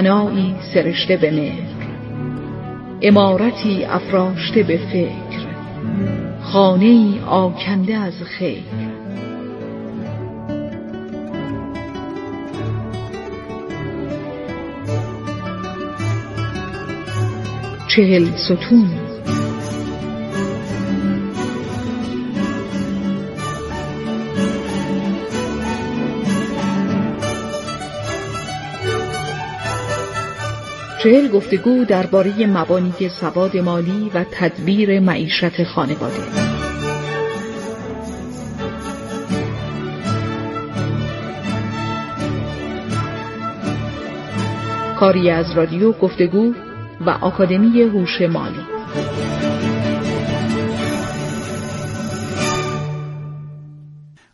بنایی سرشته به مهر امارتی افراشته به فکر خانه ای آکنده از خیر. چهل ستون چهل گفتگو درباره مبانی سواد مالی و تدبیر معیشت خانواده. کاری از رادیو گفتگو و آکادمی هوش مالی.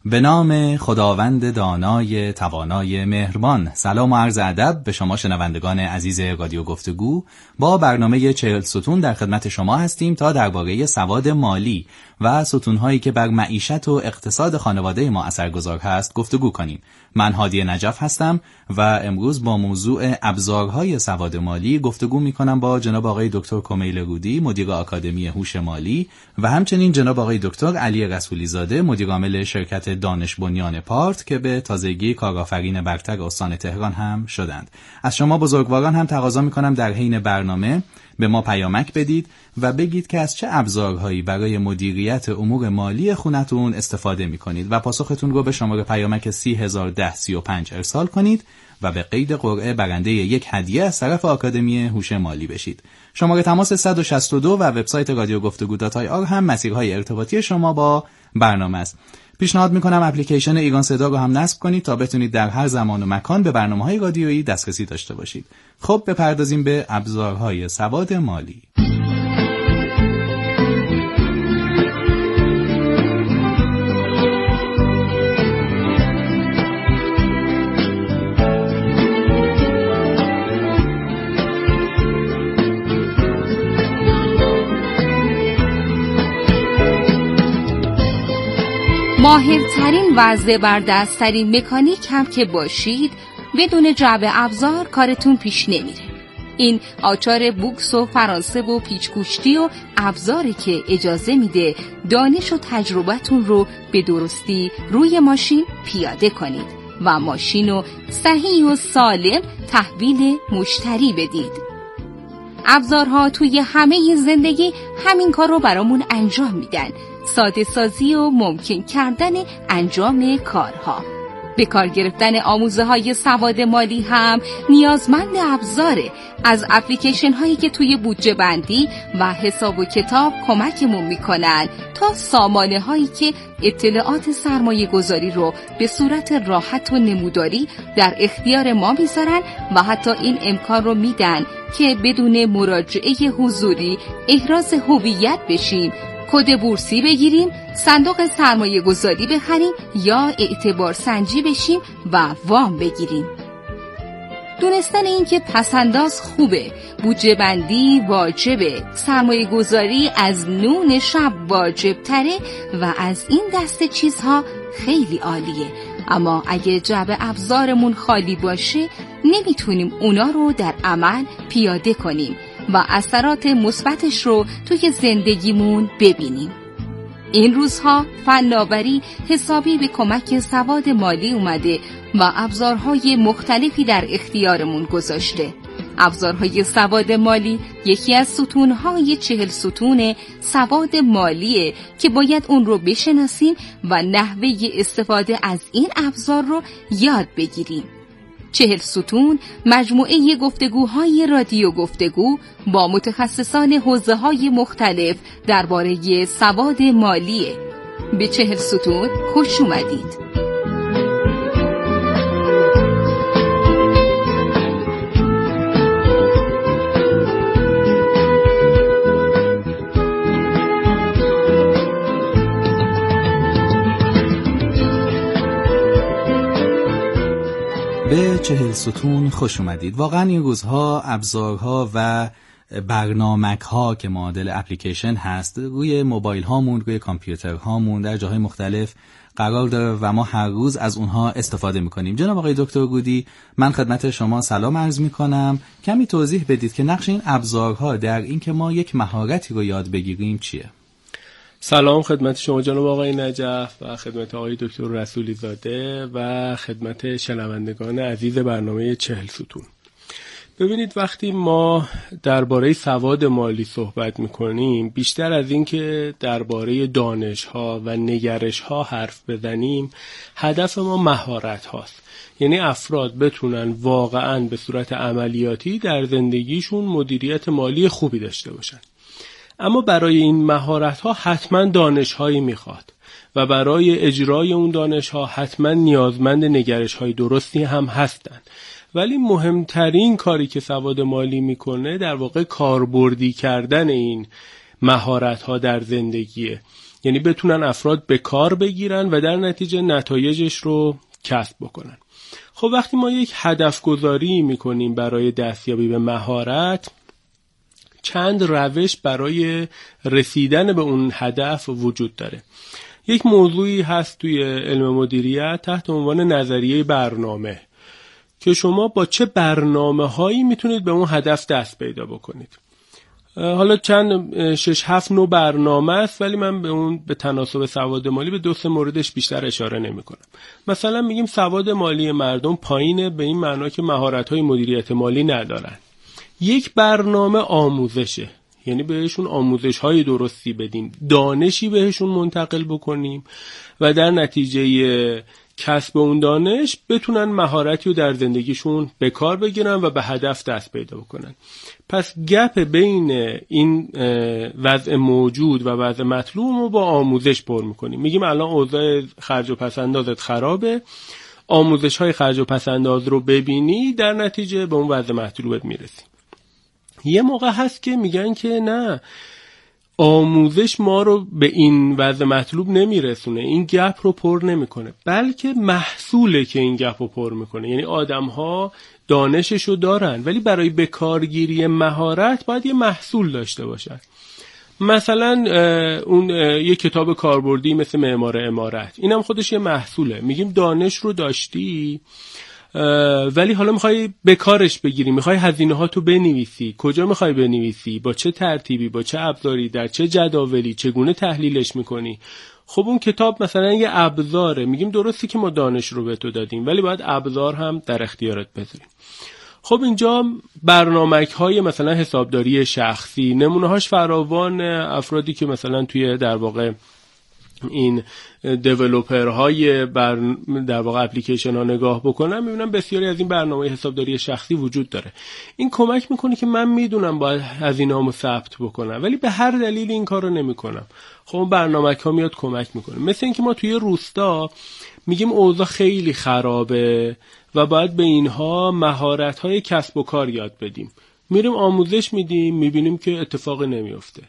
به نام خداوند دانای توانای مهربان. سلام و عرض ادب به شما شنوندگان عزیز رادیو گفتگو. با برنامه چهل ستون در خدمت شما هستیم تا درباره سواد مالی و ستونهایی که بر معیشت و اقتصاد خانواده ما اثرگذار هست گفتگو کنیم. من هادی نجف هستم و امروز با موضوع ابزارهای سواد مالی گفتگو می کنم با جناب آقای دکتر کمیل رودی مدیر آکادمی هوش مالی و همچنین جناب آقای دکتر علی رسولی زاده مدیر عامل شرکت دانش بنیان پارت که به تازگی کارآفرین برتر استان تهران هم شدند. از شما بزرگواران هم تقاضا می کنم در حین برنامه به ما پیامک بدید و بگید که از چه ابزارهایی برای مدیریت امور مالی خونتون استفاده می کنید و پاسختون رو به شماره پیامک 301035 ارسال کنید و به قید قرعه برنده یک هدیه از طرف آکادمی هوش مالی بشید. شماره تماس 162 و وبسایت رادیو گفتگو آر هم مسیرهای ارتباطی شما با برنامه است. پیشنهاد می‌کنم اپلیکیشن ایران صدا رو هم نصب کنید تا بتونید در هر زمان و مکان به برنامه های رادیویی دسترسی داشته باشید. خب بپردازیم به ابزارهای سواد مالی. ماهرترین و زبردستترین مکانیک هم که باشید بدون جعب ابزار کارتون پیش نمیره. این آچار بوکس و فرانسه و پیچکوشتی و ابزاری که اجازه میده دانش و تجربتون رو به درستی روی ماشین پیاده کنید و ماشین رو صحیح و سالم تحویل مشتری بدید. ابزارها توی همه زندگی همین کار رو برامون انجام میدن. ساده سازی و ممکن کردن انجام کارها. به کار گرفتن آموزه های سواد مالی هم نیازمند ابزاره. از اپلیکیشن هایی که توی بودجه بندی و حساب و کتاب کمکمون می‌کنن تا سامانه هایی که اطلاعات سرمایه گذاری رو به صورت راحت و نموداری در اختیار ما می‌ذارن و حتی این امکان رو میدن که بدون مراجعه حضوری احراز هویت بشیم کد بورسی بگیریم صندوق سرمایه گذاری بخریم یا اعتبار سنجی بشیم و وام بگیریم. دونستن این که پسنداز خوبه بودجه بندی واجبه. سرمایه گذاری از نون شب واجب تره و از این دست چیزها خیلی عالیه. اما اگه جعب ابزارمون خالی باشه نمی‌تونیم اونا رو در عمل پیاده کنیم. و اثرات مثبتش رو توی زندگیمون ببینیم. این روزها فناوری حسابی به کمک سواد مالی اومده و ابزارهای مختلفی در اختیارمون گذاشته. ابزارهای سواد مالی یکی از ستونهای چهل ستون سواد مالیه که باید اون رو بشناسیم و نحوه استفاده از این ابزار رو یاد بگیریم. چهل ستون مجموعه گفتگوهای رادیو گفتگو با متخصصان حوزه های مختلف درباره سواد مالیه. به چهل ستون خوش اومدید. به چهل ستون خوش اومدید. واقعا این روزها ابزارها و برنامک ها که معادل اپلیکیشن هست روی موبایل هامون روی کامپیوتر هامون در جاهای مختلف قرار داره و ما هر روز از اونها استفاده می‌کنیم. جناب آقای دکتر گودی من خدمت شما سلام عرض می‌کنم. کمی توضیح بدید که نقش این ابزارها در اینکه ما یک مهارتی رو یاد بگیریم چیه؟ سلام خدمت شما جناب آقای نجف و خدمت آقای دکتر رسولی زاده و خدمت شنوندگان عزیز برنامه چهل ستون. ببینید وقتی ما درباره سواد مالی صحبت می‌کنیم بیشتر از اینکه درباره دانش ها و نگرش ها حرف بزنیم هدف ما مهارت هاست یعنی افراد بتونن واقعا به صورت عملیاتی در زندگیشون مدیریت مالی خوبی داشته باشن. اما برای این مهارت ها حتما دانش هایی می‌خواد و برای اجرای اون دانش ها حتما نیازمند نگرش های درستی هم هستند ولی مهمترین کاری که سواد مالی می‌کنه در واقع کاربردی کردن این مهارت ها در زندگیه. یعنی بتونن افراد به کار بگیرن و در نتیجه نتایجش رو کسب بکنن. خب وقتی ما یک هدف گذاری می‌کنیم برای دستیابی به مهارت چند روش برای رسیدن به اون هدف وجود داره. یک موضوعی هست توی علم مدیریت تحت عنوان نظریه برنامه که شما با چه برنامه هایی می‌تونید به اون هدف دست پیدا بکنید. حالا چند شش هفت نوع برنامه است ولی من به اون به تناسب سواد مالی به دو سه موردش بیشتر اشاره نمی کنم مثلا میگیم سواد مالی مردم پایینه به این معنا که مهارت های مدیریت مالی ندارن. یک برنامه آموزشه. یعنی بهشون آموزش های درستی بدیم. دانشی بهشون منتقل بکنیم و در نتیجه کسب اون دانش بتونن مهارتی رو در زندگیشون به کار بگیرن و به هدف دست پیدا بکنن. پس گپ بین این وضع موجود و وضع مطلوب رو با آموزش پر می‌کنیم. میگیم الان اوضاع خرج و پسندازت خرابه. آموزش های خرج و پسنداز رو ببینی در نتیجه به اون وضع مطلوبت می‌رسی. یه موقع هست که میگن که نه آموزش ما رو به این وضع مطلوب نمیرسونه این گپ رو پر نمی‌کنه. بلکه محصوله که این گپ رو پر می‌کنه. یعنی آدم ها دانشش رو دارن ولی برای بکارگیری مهارت باید یه محصول داشته باشن. مثلا اون یه کتاب کاربردی مثل معمار امارت. اینم خودش یه محصوله. میگیم دانش رو داشتی؟ ولی حالا می‌خوای به کارش بگیری می‌خوای هزینه ها تو بنویسی. کجا می‌خوای بنویسی؟ با چه ترتیبی؟ با چه ابزاری؟ در چه جداولی؟ چگونه تحلیلش می‌کنی؟ خب اون کتاب مثلا یه ابزاره. میگیم درستی که ما دانش رو به تو دادیم ولی باید ابزار هم در اختیارت بذاریم. خب اینجا برنامک های مثلا حسابداری شخصی نمونه هاش فراوان افرادی که مثلا توی در واقع این دیولوپر های بر در واقع اپلیکیشن ها نگاه بکنم می‌بینم بسیاری از این برنامه حسابداری شخصی وجود داره. این کمک می‌کنه که من می‌دونم باید از این ثبت بکنم ولی به هر دلیل این کار رو نمی‌کنم. خب اون برنامه ها میاد کمک می‌کنه. مثل اینکه ما توی روستا میگیم اوضاع خیلی خرابه و باید به اینها مهارت های کسب و کار یاد بدیم. میریم آموزش میدیم می‌بینیم که اتفاقی نمیفته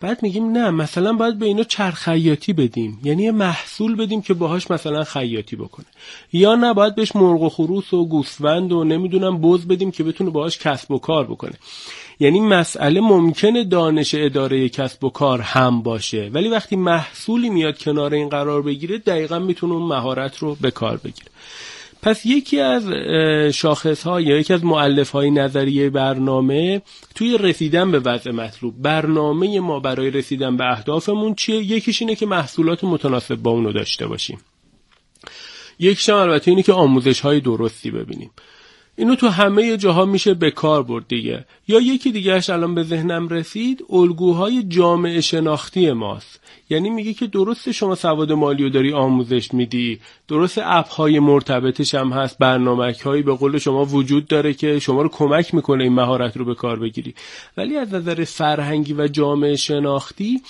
بعد میگیم نه مثلا باید به اینا چرخیاتی بدیم. یعنی یه محصول بدیم که باهاش مثلا خیاطی بکنه. یا نه باید بهش مرغ و خروس و گوسفند و نمی‌دونم بز بدیم که بتونه باهاش کسب و کار بکنه. یعنی مسئله ممکنه دانش اداره کسب و کار هم باشه. ولی وقتی محصولی میاد کنار این قرار بگیره دقیقا می‌تونه اون مهارت رو به کار بگیره. پس یکی از شاخص ها یا یکی از معلف های نظریه برنامه توی رسیدن به وضع مطلوب. برنامه ما برای رسیدن به اهدافمون چیه؟ یکیش اینه که محصولات متناسب با اونو داشته باشیم. یکیش هم البته اینه که آموزش های درستی ببینیم. اینو تو همه جاها میشه به کار برد دیگه. یا یکی دیگهش الان به ذهنم رسید الگوهای جامعه شناختی ماست. یعنی میگه که درست شما سواد مالی رو داری آموزش میدی درست اپ های مرتبطش هم هست برنامه هایی به قول شما وجود داره که شما رو کمک می‌کنه این مهارت رو به کار بگیری. ولی از نظر فرهنگی و جامعه شناختی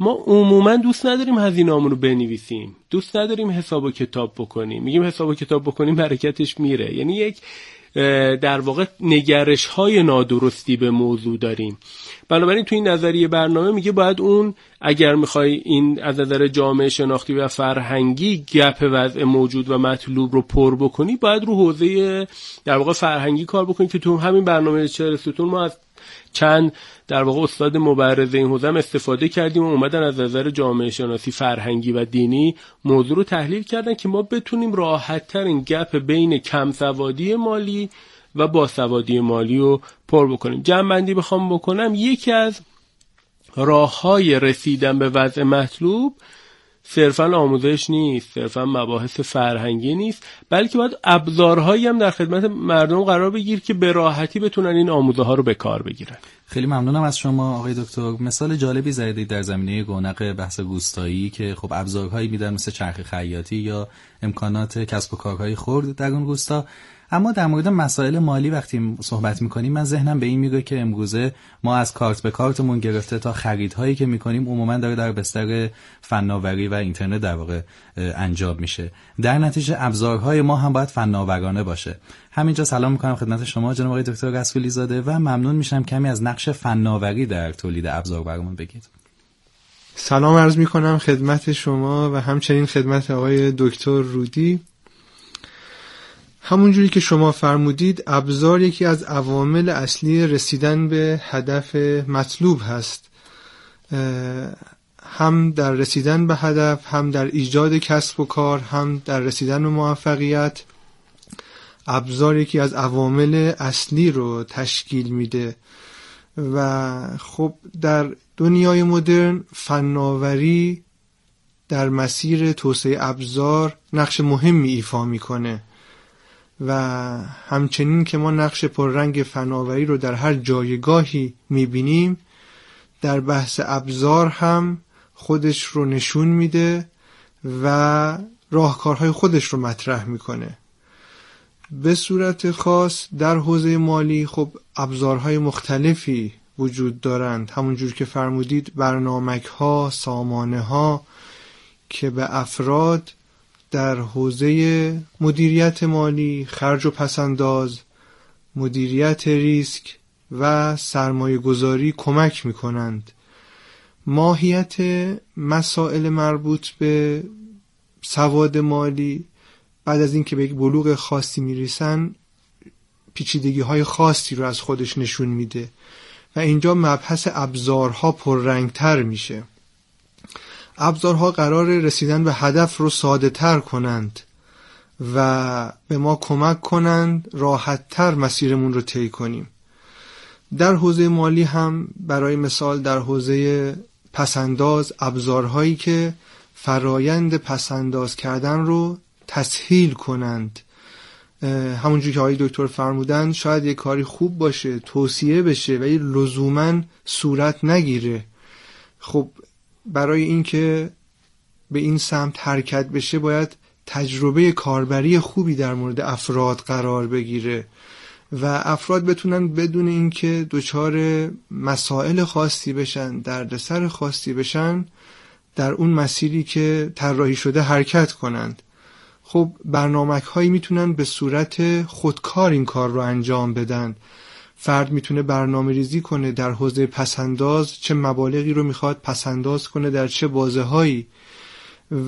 ما عموما دوست نداریم هزینه‌مون رو بنویسیم. دوست نداریم حساب و کتاب بکنیم. میگیم حساب و کتاب بکنیم برکتش میره. یعنی یک در واقع نگرش های نادرستی به موضوع داریم. بنابراین تو این نظریه برنامه میگه باید اون اگر می‌خوای این از نظر جامعه شناختی و فرهنگی گپ وضع موجود و مطلوب رو پر بکنی باید رو حوزه در واقع فرهنگی کار بکنی که تو همین برنامه چهر ستون ما از چند در واقع استاد مبرز این حوزه استفاده کردیم و اومدن از نظر جامعه شناسی فرهنگی و دینی موضوع رو تحلیل کردن که ما بتونیم راحت این گپ بین کم سوادی مالی و باسوادی مالی رو پر بکنیم. جمع بخوام بکنم یکی از راه های رسیدن به وضع مطلوب صرفا آموزش نیست صرفا مباحث فرهنگی نیست بلکه باید ابزارهایی هم در خدمت مردم قرار بگیر که به راحتی بتونن این آموزه ها رو به کار بگیرن. خیلی ممنونم از شما آقای دکتر. مثال جالبی زدید در زمینه گونق بحث گوستایی که خب ابزارهایی میدن مثل چرخ خیاطی یا امکانات کسب و کارهای خرد در اون گوستا. اما در مورد مسائل مالی وقتی صحبت می‌کنیم من ذهنم به این میگه که امروزه ما از کارت به کارتمون گرفته تا خریدهایی که می‌کنیم عموما داره در بستر فناوری و اینترنت در واقع انجام میشه. در نتیجه ابزارهای ما هم باید فناورانه باشه. همینجا سلام می‌کنم خدمت شما جناب آقای دکتر رسولی زاده و ممنون میشم کمی از نقش فناوری در تولید ابزار برامون بگید. سلام عرض می‌کنم خدمت شما و همچنین خدمت آقای دکتر رودی. همونجوری که شما فرمودید ابزار یکی از عوامل اصلی رسیدن به هدف مطلوب هست. هم در رسیدن به هدف هم در ایجاد کسب و کار هم در رسیدن به موفقیت. ابزار یکی از عوامل اصلی رو تشکیل میده. و خب در دنیای مدرن فناوری در مسیر توسعه ابزار نقش مهمی ایفا می‌کنه. و همچنین که ما نقش پررنگ فناوری رو در هر جایگاهی می‌بینیم در بحث ابزار هم خودش رو نشون میده و راهکارهای خودش رو مطرح می‌کنه. به صورت خاص در حوزه مالی خب ابزارهای مختلفی وجود دارند. همونجور که فرمودید برنامک ها سامانه ها که به افراد در حوزه مدیریت مالی خرج و پسنداز مدیریت ریسک و سرمایه گذاری کمک می کنند ماهیت مسائل مربوط به سواد مالی بعد از اینکه به یک بلوغ خاصی می‌رسن پیچیدگی های خاصی رو از خودش نشون میده و اینجا مبحث ابزارها پررنگتر میشه. ابزارها قرار رسیدن به هدف رو ساده تر کنند و به ما کمک کنند راحت تر مسیرمون رو طی کنیم. در حوزه مالی هم برای مثال در حوزه پسنداز ابزارهایی که فرایند پسنداز کردن رو تسهیل کنند. همونجور که آقای دکتر فرمودن شاید یه کاری خوب باشه توصیه بشه ولی لزوما صورت نگیره. خب برای اینکه به این سمت حرکت بشه باید تجربه کاربری خوبی در مورد افراد قرار بگیره و افراد بتونن بدون اینکه دچار مسائل خاصی بشن دردسر خاصی بشن در اون مسیری که طراحی شده حرکت کنند. خب برنامک هایی می‌تونن به صورت خودکار این کار رو انجام بدن. فرد می‌تونه برنامه ریزی کنه در حوزه پسنداز چه مبالغی رو می‌خواد پسنداز کنه در چه بازه هایی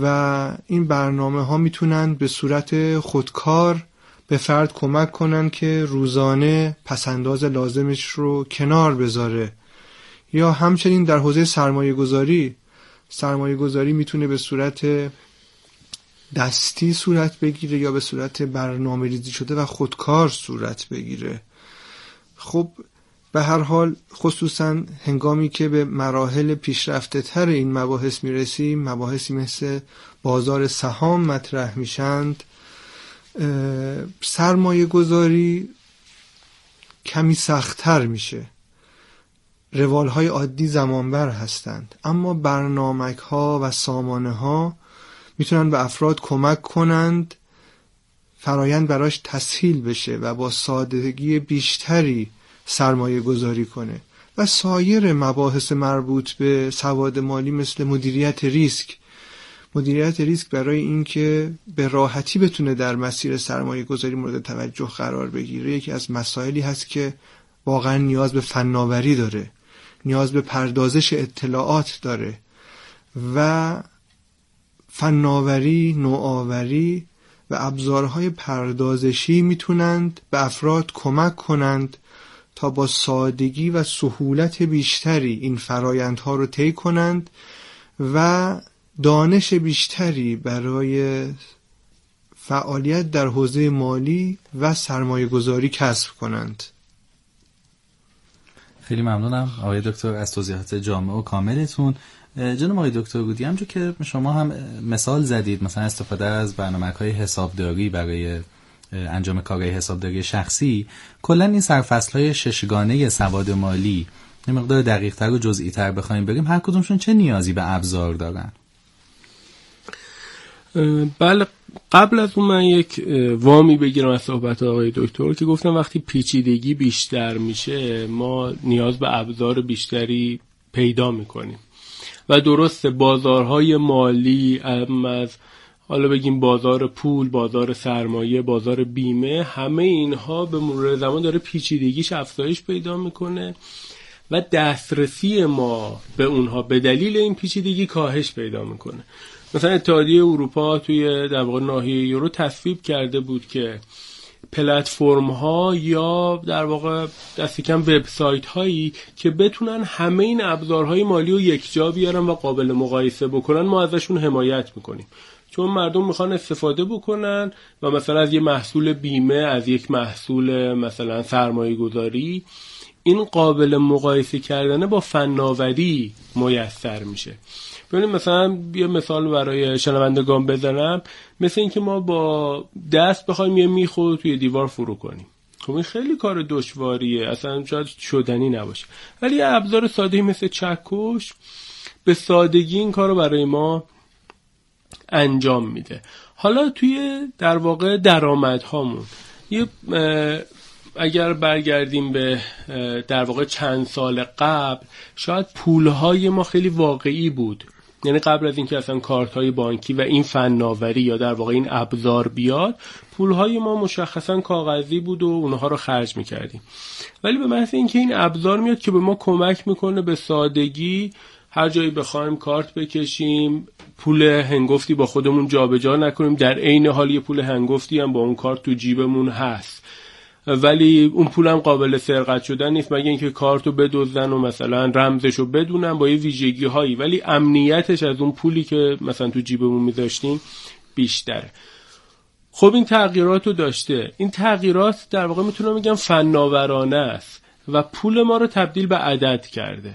و این برنامه ها می‌تونن به صورت خودکار به فرد کمک کنن که روزانه پسنداز لازمش رو کنار بذاره. یا همچنین در حوزه سرمایه گذاری سرمایه گذاری می‌تونه به صورت دستی صورت بگیره یا به صورت برنامه ریزی شده و خودکار صورت بگیره. خب به هر حال خصوصا هنگامی که به مراحل پیشرفته تر این مباحث می‌رسیم مباحثی مثل بازار سهام مطرح میشند سرمایه گذاری کمی سختتر میشه. روال های عادی زمانبر هستند. اما برنامک ها و سامانه ها می‌تونن به افراد کمک کنند فرایند براش تسهیل بشه و با سادگی بیشتری سرمایه گذاری کنه. و سایر مباحث مربوط به سواد مالی مثل مدیریت ریسک. مدیریت ریسک برای اینکه به راحتی بتونه در مسیر سرمایه گذاری مورد توجه قرار بگیره یکی از مسائلی هست که واقعا نیاز به فناوری داره نیاز به پردازش اطلاعات داره و فناوری، نوآوری و ابزارهای پردازشی می‌تونند به افراد کمک کنند تا با سادگی و سهولت بیشتری این فرایندها رو طی کنند و دانش بیشتری برای فعالیت در حوزه مالی و سرمایه گذاری کسب کنند. خیلی ممنونم آقای دکتر از توضیحات جامع و کاملتون. جناب آقای دکتر بودی همجور که شما هم مثال زدید مثلا استفاده از برنامه های حسابداری برای انجام کارهای حسابداری شخصی کلا این سرفصل های ششگانه سواد مالی یه مقدار دقیق تر و جزئی تر بخوایم بریم. هر کدومشون چه نیازی به ابزار دارن؟ بله قبل از اون من یک وامی بگیرم از صحبت آقای دکتر که گفتم وقتی پیچیدگی بیشتر میشه ما نیاز به ابزار بیشتری پیدا می‌کنیم. و درست بازارهای مالی از حالا بگیم بازار پول، بازار سرمایه، بازار بیمه همه اینها به مرور زمان داره پیچیدگیش افزایش پیدا می‌کنه و دسترسی ما به اونها به دلیل این پیچیدگی کاهش پیدا می‌کنه. مثلا اتحادیه اروپا توی در واقع ناحیه یورو تصویب کرده بود که پلتفرم ها یا در واقع دست کم وبسایت هایی که بتونن همه این ابزارهای مالی رو یک جا بیارن و قابل مقایسه بکنن ما ازشون حمایت می‌کنیم. چون مردم می‌خوان استفاده بکنن و مثلا از یه محصول بیمه از یک محصول مثلا سرمایه گذاری این قابل مقایسه کردنه با فناوری میسر میشه. ببینید مثلا یه مثال برای شنوندگان بزنم. مثل اینکه ما با دست بخوایم یه میخو توی دیوار فرو کنیم. خب این خیلی کار دشواریه. اصلا شاید شدنی نباشه. ولی یه ابزار ساده مثل چکش به سادگی این کار رو برای ما انجام میده. حالا توی در واقع درآمدهامون یه اگر برگردیم به در واقع چند سال قبل شاید پولهای ما خیلی واقعی بود. یعنی قبل از اینکه اصلا کارت های بانکی و این فناوری یا در واقع این ابزار بیاد پول های ما مشخصا کاغذی بود و اونها رو خرج می‌کردیم. ولی به محض اینکه این ابزار میاد که به ما کمک می‌کنه به سادگی هر جایی بخوایم کارت بکشیم پول هنگفتی با خودمون جابجا جا نکنیم. در عین حال یه پول هنگفتی هم با اون کارت تو جیبمون هست. ولی اون پولم قابل سرقت شدن نیست. مگه اینکه کارتو بدزدن و مثلا رمزشو بدونن با یه ویژگی هایی ولی امنیتش از اون پولی که مثلا تو جیبمون میذاشتیم بیشتره. خب این تغییرات رو داشته. این تغییرات در واقع می‌تونم بگم فناورانه است و پول ما رو تبدیل به عدد کرده.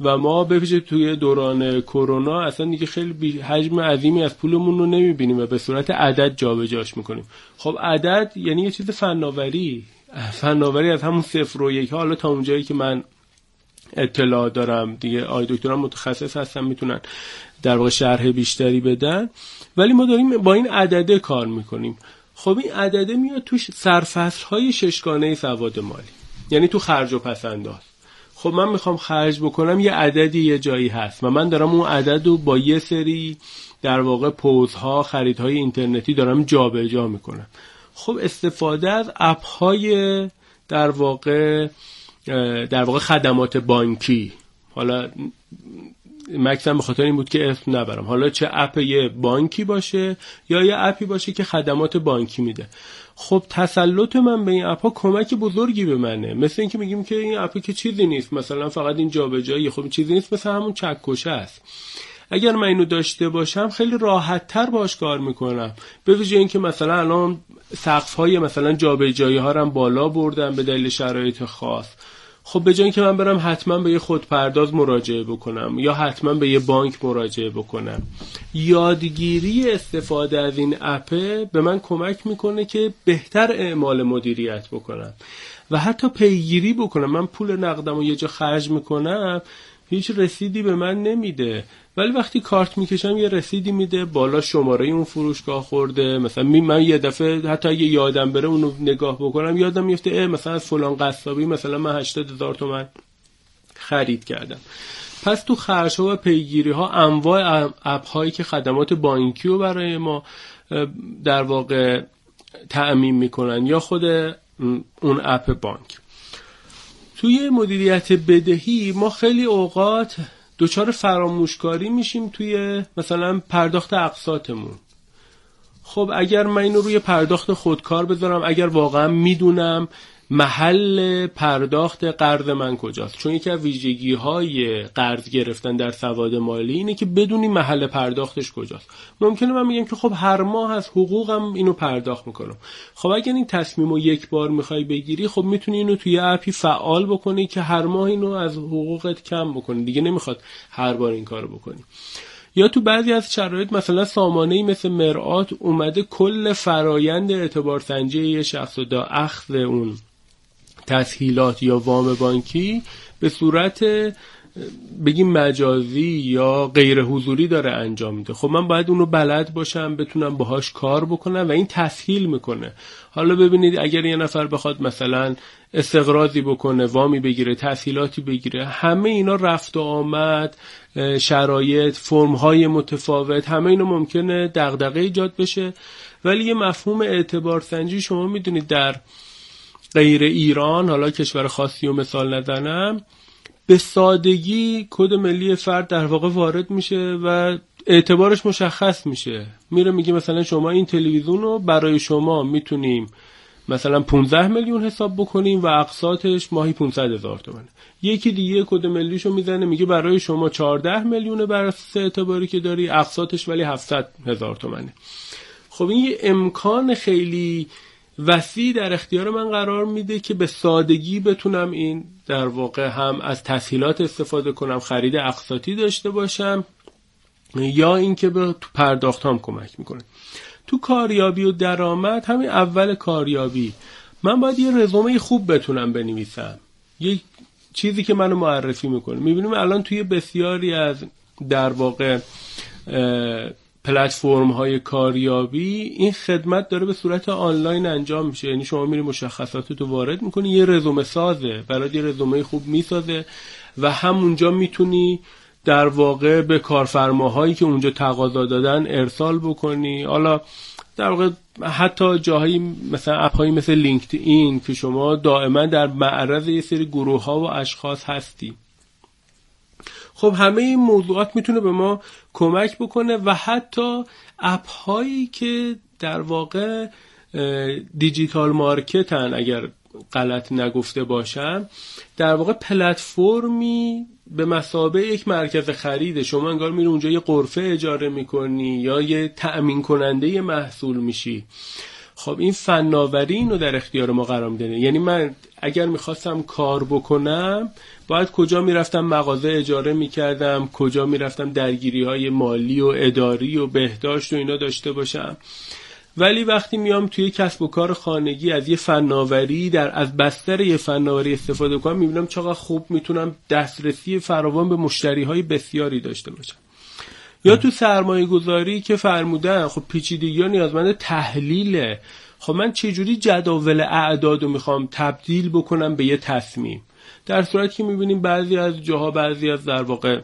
و ما بفیشه توی دوران کرونا. اصلا دیگه خیلی حجم عظیمی از پولمون رو نمی‌بینیم و به صورت عدد جابجاش می‌کنیم. خب عدد یعنی یه چیز فناوری فناوری از همون صفر و یک حالا تا اونجایی که من اطلاع دارم دیگه آی دکتران متخصص هستن می‌تونن در واقع شرح بیشتری بدن. ولی ما داریم با این عدده کار می‌کنیم. خب این عدده میاد توش سرفصل های ششگانه سواد مالی. یعنی تو خرج و پسنداز. خب من می‌خوام خرج بکنم یه عددی یه جایی هست و من دارم اون عدد رو با یه سری در واقع پوزها خریدهای اینترنتی دارم جابجا جا می‌کنم. خب استفاده از اپ های در واقع در واقع خدمات بانکی. حالا مکسم به خاطر این بود که اسم نبرم. حالا چه اپ یه بانکی باشه یا یه اپی باشه که خدمات بانکی میده. خب تسلط من به این اپا کمک بزرگی به منه. مثل اینکه میگیم که این اپ که چیزی نیست. مثلا فقط این جابجایی. خب چیزی نیست مثل همون چکشه است. اگر من اینو داشته باشم خیلی راحت تر باش کار می‌کنم. به ویژه اینکه مثلا الان سقف های مثلا جابجایی ها هم بالا بردم به دلیل شرایط خاص. خب به جای که من برم حتما به یه خودپرداز مراجعه بکنم یا حتما به یه بانک مراجعه بکنم. یادگیری استفاده از این اپه به من کمک می‌کنه که بهتر اعمال مدیریت بکنم و حتی پیگیری بکنم. من پول نقدم و یه جا خرج می‌کنم هیچ رسیدی به من نمیده. ولی وقتی کارت می‌کشم یه رسیدی میده بالا شماره اون فروشگاه خورده. مثلا من یه دفعه حتی اگه یادم بره اونو نگاه بکنم یادم میفته اه مثلا از فلان قصابی مثلا من 80 هزار تومن خرید کردم. پس تو خرش و پیگیری ها انواع اپ هایی که خدمات بانکی رو برای ما در واقع تعمین می‌کنن یا خود اون اپ بانک. توی مدیریت بدهی ما خیلی اوقات دچار فراموشکاری میشیم توی مثلا پرداخت اقساطمون. خب اگر من اینو روی پرداخت خودکار بذارم اگر واقعا می‌دونم محل پرداخت قرض من کجاست؟ چون یکی از ویژگی های قرض گرفتن در سواد مالی اینه که بدونی محل پرداختش کجاست. ممکنه من میگم که خب هر ماه از حقوقم اینو پرداخت می‌کنم. خب اگر این تصمیم رو یک بار می‌خوای بگیری خب می‌تونی اینو توی اپی فعال بکنی که هر ماه اینو از حقوقت کم بکنی. دیگه نمی‌خواد هر بار این کارو بکنی. یا تو بعضی از شرایط مثلا سامانه مثل مرآت اومده کل فرایند اعتبار سنجی یه شخص و دا اخذ اون تسهیلات یا وام بانکی به صورت بگیم مجازی یا غیر حضوری داره انجام میده. خب من باید اونو بلد باشم بتونم باهاش کار بکنم و این تسهیل می‌کنه. حالا ببینید اگر یه نفر بخواد مثلا استقراضی بکنه وامی بگیره تسهیلاتی بگیره همه اینا رفت و آمد شرایط فرم های متفاوت همه اینا ممکنه دغدغه ایجاد بشه. ولی یه مفهوم اعتبار سنجی شما می‌دونید در غیر ایران حالا کشور خاصی و مثال نزنم به سادگی کد ملی فرد در واقع وارد میشه و اعتبارش مشخص میشه. میره میگه مثلا شما این تلویزیون رو برای شما می‌تونیم مثلا 15 میلیون حساب بکنیم و اقساطش ماهی 500 هزار تومنه. یکی دیگه کد ملیشو می‌زنه میگه برای شما 14 میلیون بر اساس اعتباری که داری اقساطش ولی 700 هزار تومنه. خب این یه امکان خیلی وسیع در اختیار من قرار میده که به سادگی بتونم این در واقع هم از تسهیلات استفاده کنم خرید اقساطی داشته باشم یا اینکه به تو پرداخت هم کمک می‌کنه. تو کاریابی و درآمد همین اول کاریابی. من باید یه رزومه خوب بتونم بنویسم. یه چیزی که منو معرفی می‌کنه. می‌بینیم الان توی بسیاری از در واقع پلتفرم های کاریابی این خدمت داره به صورت آنلاین انجام میشه. یعنی شما میری مشخصات تو وارد می‌کنی یه رزومه سازه. برای یه رزومه خوب می‌سازه و همونجا می‌تونی در واقع به کارفرماهایی که اونجا تقاضا دادن ارسال بکنی. حالا در واقع حتی جاهایی مثلا اپ مثل لینکد این که شما دائما در معرض یه سری گروه ها و اشخاص هستی. خب همه این موضوعات می‌تونه به ما کمک بکنه و حتی اپ هایی که در واقع دیجیتال مارکتن اگر غلط نگفته باشم در واقع پلتفرمی به مسابه یک مرکز خرید شما انگار میری اونجا یه قرفه اجاره می‌کنی یا یه تأمین کننده محصول میشی. خب این فناوری اینو در اختیار ما قرار میده یعنی من اگر می‌خواستم کار بکنم باید کجا می‌رفتم؟ مغازه اجاره می‌کردم. کجا می‌رفتم؟ درگیری های مالی و اداری و بهداشت و اینا داشته باشم. ولی وقتی میام توی کسب و کار خانگی از یه فناوری در از بستر یه فناوری استفاده کنم می‌بینم چقدر خوب می‌تونم دسترسی فراوان به مشتری های بسیاری داشته باشم. یا تو سرمایه گذاری که فرمودن خب پیچیدگی ها نیازمند تحلیله. خب من چجوری جداول اعداد رو می‌خوام تبدیل بکنم به یه تصمیم؟ در صورتی که می‌بینیم بعضی از جاها بعضی از در واقع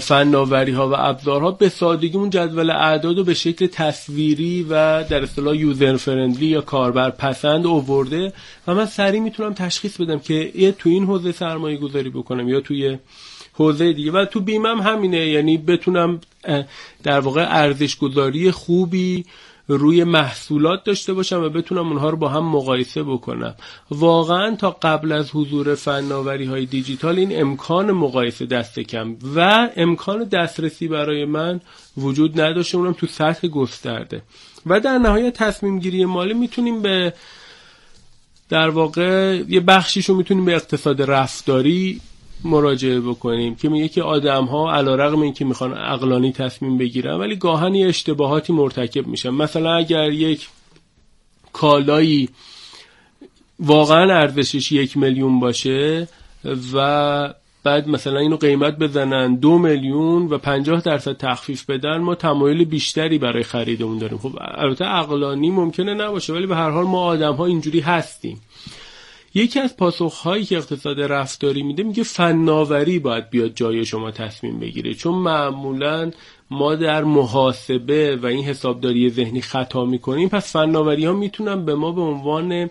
فناوری ها و ابزارها به سادگی اون جدول اعداد رو به شکل تصویری و در اصطلاح یوزر فرندلی یا کاربر پسند اوورده و من سریع می‌تونم تشخیص بدم که یه تو این حوزه سرمایه گذاری بکنم یا توی حوزه دیگه. و تو بیمم همینه. یعنی بتونم در واقع ارزش گذاری خوبی روی محصولات داشته باشم و بتونم اونها رو با هم مقایسه بکنم. واقعا تا قبل از حضور فناوری های دیجیتال این امکان مقایسه دست کم. و امکان دسترسی برای من وجود نداشته. اونم تو سطح گسترده. و در نهایت تصمیم گیری مالی می‌تونیم به در واقع یه بخشیشو می‌تونیم به اقتصاد رفتاری مراجعه بکنیم که میگه که آدم ها علا رقم این که می‌خوان اقلانی تصمیم بگیرن ولی گاهن یه اشتباهاتی مرتکب میشن. مثلا اگر یک کالایی واقعا ارزشش یک میلیون باشه و بعد مثلا اینو قیمت بزنن دو میلیون و پنجاه درصد تخفیف بدن ما تمایل بیشتری برای خرید اون داریم. خب البته اقلانی ممکنه نباشه ولی به هر حال ما آدم ها اینجوری هستیم. یکی از پاسخهایی که اقتصاد رفتاری میده میگه فناوری باید بیاد جای شما تصمیم بگیره. چون معمولا ما در محاسبه و این حسابداری ذهنی خطا می‌کنیم پس فناوری ها می‌تونن به ما به عنوان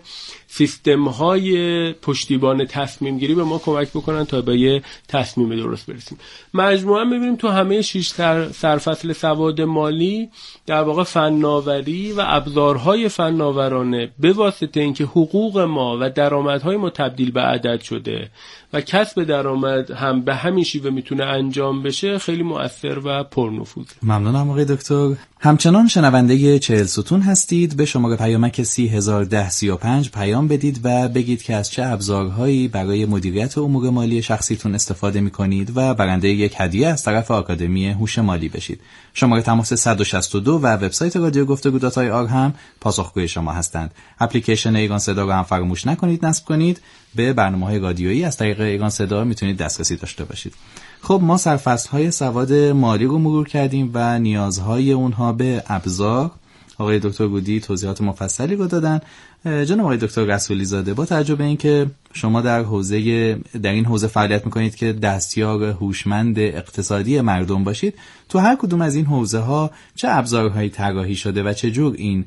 سیستم های پشتیبان تصمیم گیری به ما کمک بکنن تا به یه تصمیم درست برسیم. مجموعا ببینیم تو همه شیش سرفصل سواد مالی در واقع فناوری و ابزارهای فناورانه به واسطه اینکه حقوق ما و درآمدهای ما تبدیل به عدد شده و کسب درآمد هم به همین شیوه می‌تونه انجام بشه خیلی مؤثر و پرنفوذ ممنونم آقای دکتر. همچنان شنونده چهل ستون هستید. به شماره پیامک سی هزار ده سی و پنج پیام بدید و بگید که از چه ابزارهایی برای مدیریت امور مالی شخصیتون استفاده می کنید و برنده یک هدیه از طرف آکادمی هوش مالی بشید. شماره تماس 162 و وبسایت رادیو گفتگو داتای آر هم پاسخگوی شما هستند. اپلیکیشن ایگان صدا رو هم فراموش نکنید نصب کنید. به برنامه های رادیویی از طریق ایگان صدا می‌تونید دسترسی داشته باشید. خب ما سرفصل های سواد مالی رو مرور کردیم و نیازهای اونها به ابزار. آقای دکتر گودی توضیحات مفصلی رو دادن. جناب آقای دکتر رسولی زاده با توجه به اینکه شما در حوزه در این حوزه فعالیت می‌کنید که دستیار هوشمند اقتصادی مردم باشید تو هر کدوم از این حوزه ها چه ابزارهایی طراحی شده و چه جور این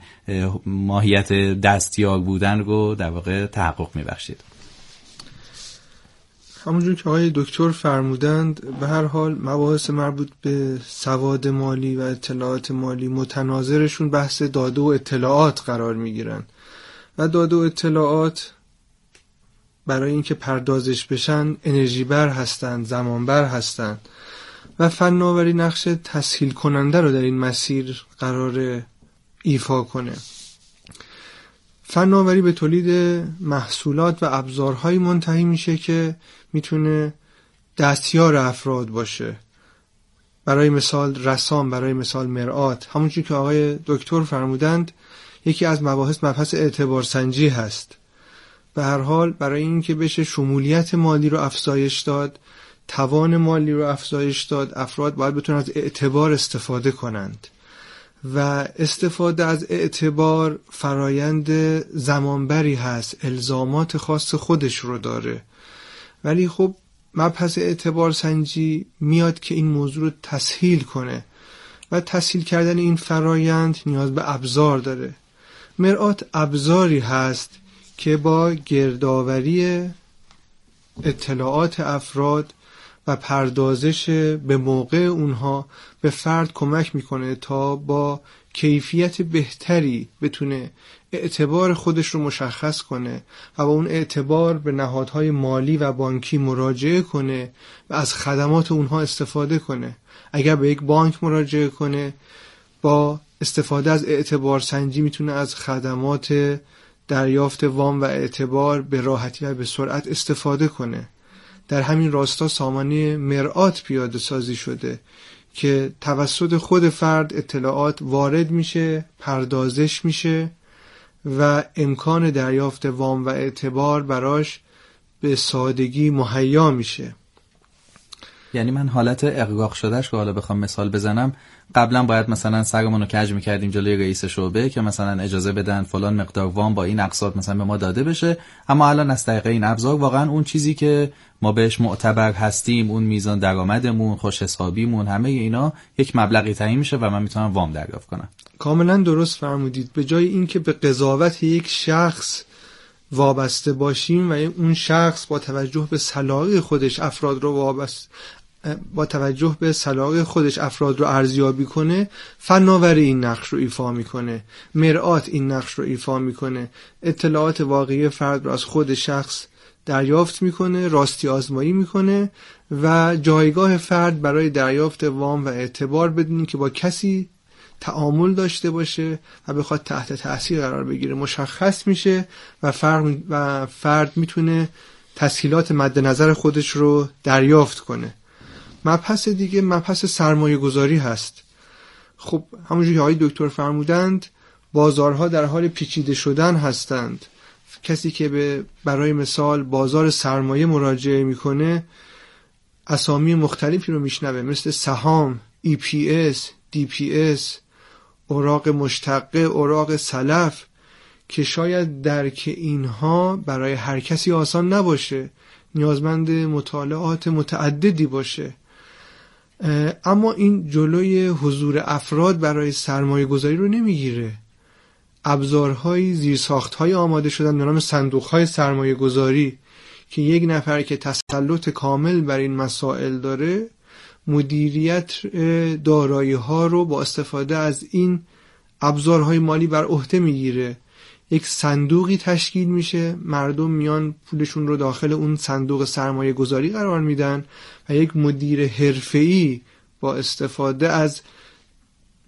ماهیت دستیار بودن رو در واقع تحقق میبخشید؟ همونجور که آقای دکتر فرمودند به هر حال مباحث مربوط به سواد مالی و اطلاعات مالی متناظرشون بحث داده و اطلاعات قرار می‌گیرن. و داده و اطلاعات برای اینکه پردازش بشن انرژی بر هستند زمان بر هستند و فناوری نقش تسهیل کننده رو در این مسیر قرار ایفا کنه. فناوری به تولید محصولات و ابزارهایی منتهی میشه که می‌تونه دستیار افراد باشه. برای مثال رسام برای مثال مرآت. همونجور که آقای دکتر فرمودند یکی از مباحث مبحث اعتبار سنجی هست. به هر حال برای اینکه بشه شمولیت مالی رو افزایش داد توان مالی رو افزایش داد افراد باید بتونن از اعتبار استفاده کنند. و استفاده از اعتبار فرایند زمانبری هست الزامات خاص خودش رو داره. ولی خب مبحث اعتبار سنجی میاد که این موضوع رو تسهیل کنه و تسهیل کردن این فرایند نیاز به ابزار داره. مرآت ابزاری هست که با گردآوری اطلاعات افراد و پردازش به موقع اونها به فرد کمک می‌کنه تا با کیفیت بهتری بتونه اعتبار خودش رو مشخص کنه و با اون اعتبار به نهادهای مالی و بانکی مراجعه کنه و از خدمات اونها استفاده کنه. اگر به یک بانک مراجعه کنه با استفاده از اعتبار سنجی می‌تونه از خدمات دریافت وام و اعتبار به راحتی و به سرعت استفاده کنه. در همین راستا سامانه مرآت پیاده سازی شده که توسط خود فرد اطلاعات وارد میشه پردازش میشه و امکان دریافت وام و اعتبار براش به سادگی مهیا میشه. یعنی من حالت اقراق شدهش که حالا بخوام مثال بزنم. قبلا باید مثلا سرمون رو کج می‌کردیم جلوی رئیس شعبه که مثلا اجازه بدن فلان مقدار وام با این اقساط مثلا به ما داده بشه. اما الان از طریق این ابزار واقعا اون چیزی که ما بهش معتبر هستیم اون میزان درآمدمون خوش حسابیمون همه اینا یک مبلغی تعیین میشه و من می‌تونم وام دریافت کنم. کاملا درست فرمودید. به جای اینکه به قضاوت یک شخص وابسته باشیم و اون شخص با توجه به صلاح خودش افراد رو وابسته با توجه به صلاح خودش افراد رو ارزیابی کنه فناوری این نقش رو ایفا می‌کنه. مرآت این نقش رو ایفا می‌کنه. اطلاعات واقعی فرد رو از خود شخص دریافت می‌کنه راستی آزمایی می‌کنه و جایگاه فرد برای دریافت وام و اعتبار بدونی که با کسی تعامل داشته باشه و بخواد تحت تاثیر قرار بگیره مشخص میشه و فرد, و فرد می‌تونه تسهیلات مد نظر خودش رو دریافت کنه. مبحث دیگه مبحث سرمایه گذاری هست. خب همونجوری که آقای دکتر فرمودند بازارها در حال پیچیده شدن هستند. کسی که به برای مثال بازار سرمایه مراجعه می‌کنه اسامی مختلفی رو میشنوه مثل سهام EPS, DPS اوراق مشتقه اوراق سلف که شاید درک اینها برای هر کسی آسان نباشه نیازمند مطالعات متعددی باشه. اما این جلوی حضور افراد برای سرمایه گذاری رو نمی‌گیره. ابزارهای زیرساختهای آماده شدن به نام صندوقهای سرمایه گذاری که یک نفر که تسلط کامل بر این مسائل داره مدیریت دارایی ها رو با استفاده از این ابزارهای مالی بر عهده می‌گیره. یک صندوقی تشکیل میشه. مردم میان پولشون رو داخل اون صندوق سرمایه گذاری قرار میدن و یک مدیر حرفه‌ای با استفاده از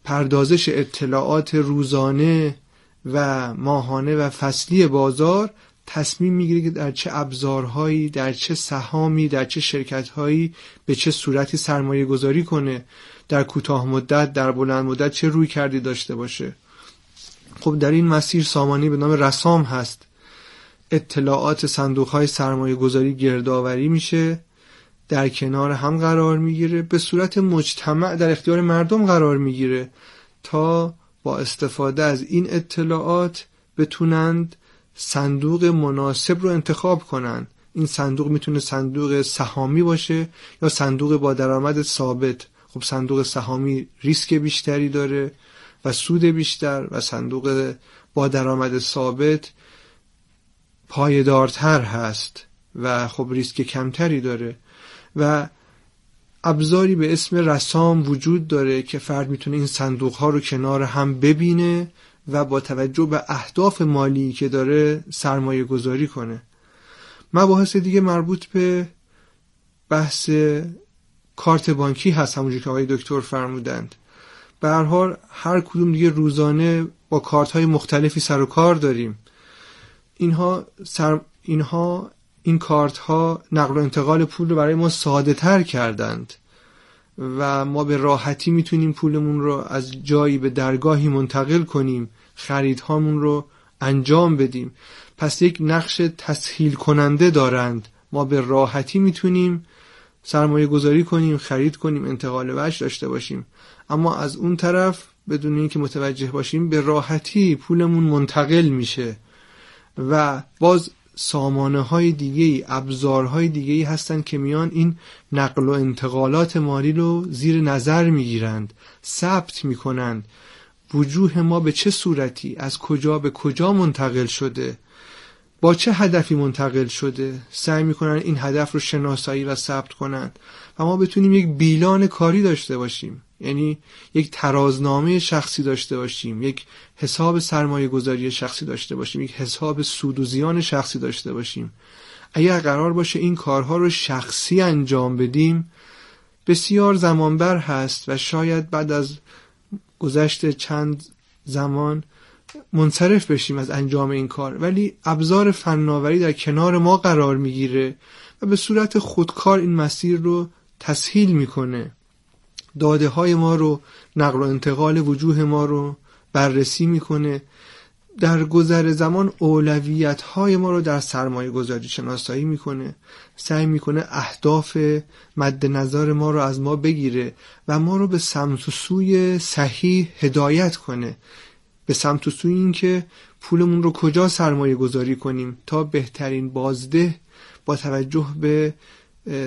پردازش اطلاعات روزانه و ماهانه و فصلی بازار تصمیم می‌گیره که در چه ابزارهایی در چه سهامی در چه شرکتهایی به چه صورتی سرمایه گذاری کنه. در کوتاه مدت در بلند مدت چه روی کردی داشته باشه. خب در این مسیر سامانی به نام رسام هست. اطلاعات صندوق های سرمایه گذاری گردآوری میشه در کنار هم قرار می‌گیره به صورت مجتمع در اختیار مردم قرار می‌گیره تا با استفاده از این اطلاعات بتونند صندوق مناسب رو انتخاب کنند. این صندوق می‌تونه صندوق سهامی باشه یا صندوق با درآمد ثابت. خب صندوق سهامی ریسک بیشتری داره. و سود بیشتر و صندوق با درآمد ثابت پایدارتر هست و خب ریسک کمتری داره و ابزاری به اسم رسام وجود داره که فرد می‌تونه این صندوق ها رو کنار هم ببینه و با توجه به اهداف مالی که داره سرمایه گذاری کنه. مباحث دیگه مربوط به بحث کارت بانکی هست همونجور که آقای دکتر فرمودند. به هر حال هر کدوم دیگه روزانه با کارت های مختلفی سر و کار داریم. اینها سر اینها این کارت ها نقل و انتقال پول رو برای ما ساده تر کردند و ما به راحتی می‌تونیم پولمون رو از جایی به درگاهی منتقل کنیم خریدهامون رو انجام بدیم. پس یک نقش تسهیل کننده دارند. ما به راحتی می‌تونیم سرمایه گذاری کنیم خرید کنیم انتقال وجه داشته باشیم. اما از اون طرف بدون اینکه متوجه باشیم به راحتی پولمون منتقل میشه. و باز سامانه های دیگه ای ابزارهای دیگه ای هستن که میان این نقل و انتقالات مالی رو زیر نظر می‌گیرند ثبت می‌کنند. وجوه ما به چه صورتی؟ از کجا به کجا منتقل شده؟ با چه هدفی منتقل شده؟ سعی می‌کنن این هدف رو شناسایی و ثبت کنند و ما بتونیم یک بیلان کاری داشته باشیم. یعنی یک ترازنامه شخصی داشته باشیم یک حساب سرمایه گذاری شخصی داشته باشیم یک حساب سود و زیان شخصی داشته باشیم. اگر قرار باشه این کارها رو شخصی انجام بدیم بسیار زمانبر هست و شاید بعد از گذشت چند زمان منصرف بشیم از انجام این کار. ولی ابزار فناوری در کنار ما قرار می‌گیره و به صورت خودکار این مسیر رو تسهیل می‌کنه. داده های ما رو نقل و انتقال وجوه ما رو بررسی می‌کنه. در گذر زمان اولویت های ما رو در سرمایه گذاری شناسایی می‌کنه. سعی می‌کنه اهداف مد نظر ما رو از ما بگیره و ما رو به سمت و سوی صحیح هدایت کنه. به سمت و سوی این که پولمون رو کجا سرمایه گذاری کنیم تا بهترین بازده با توجه به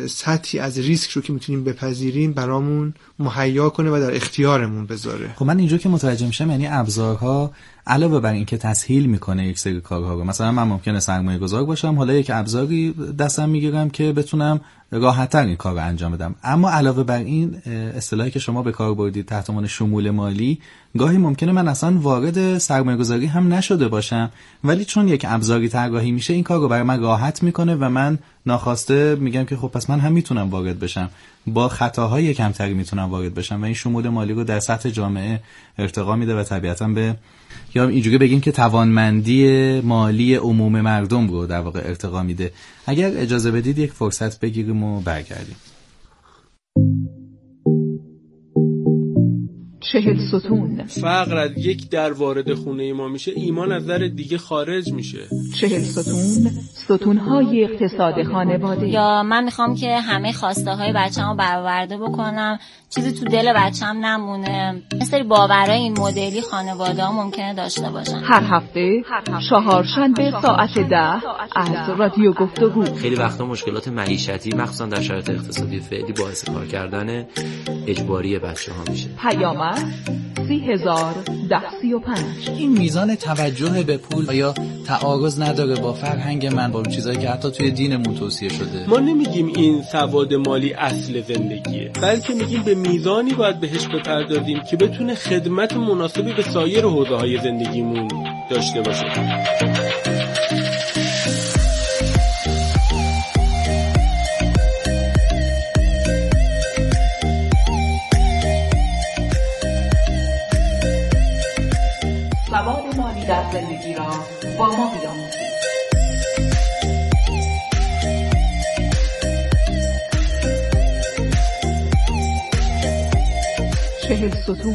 سطحی از ریسک رو که می‌تونیم بپذیریم برامون مهیا کنه و در اختیارمون بذاره. خب من اینجا که متوجه میشم یعنی ابزارها علاوه بر اینکه تسهیل می‌کنه یک سری کارها رو مثلا من ممکنه سرمایه گذار باشم حالا یک ابزاری دستم می‌گیرم که بتونم راحتتر این کار رو انجام بدم. اما علاوه بر این اصطلاحی که شما به کار بردید تحت عنوان شمول مالی گاهی ممکنه من اصلا وارد سرمایه گذاری هم نشده باشم. ولی چون یک ابزاری طراحی میشه این کار رو برای من راحت می‌کنه و من ناخواسته میگم که خب پس من هم می‌تونم وارد بشم. با خطاهای کمتری می‌تونم وارد بشم و این شمول مالی رو در سطح جامعه ارتقا میده و طبیعتا به یا اینجوری بگیم که توانمندی مالی عموم مردم رو در واقع ارتقا میده. اگر اجازه بدید یک فرصت بگیریم و برگردیم. چهل ستون. فقر از یک در وارد خونه ما میشه ایمان از در دیگه خارج میشه. چهل ستون. ستونهای اقتصاد خانواده. یا من می‌خوام که همه خواسته های بچه برآورده بکنم. چیزی تو دل بچم نمونه. مثل باورای این مدلی خانواده ها ممکنه داشته باشن. هر هفته چهارشنبه ساعت ده از رادیو گفتگو. خیلی وقتا مشکلات معیشتی مخصوصا در شرایط اقتصادی فعلی باعث کار کردن اجباری بچه ها میشه. پیامک سی هزار ده سی و پنج. این میزان توجه به پول یا تعارض نداره با فرهنگ من با چیزایی که حتی توی دینمون توصیه شده؟ ما نمیگیم این سواد مالی اصل زندگیه بلکه میگیم به میزانی باید بهش بپردازیم که بتونه خدمت مناسبی به سایر حوزه های زندگیمون داشته باشه. مالی در زندگی را. با ما چهل ستون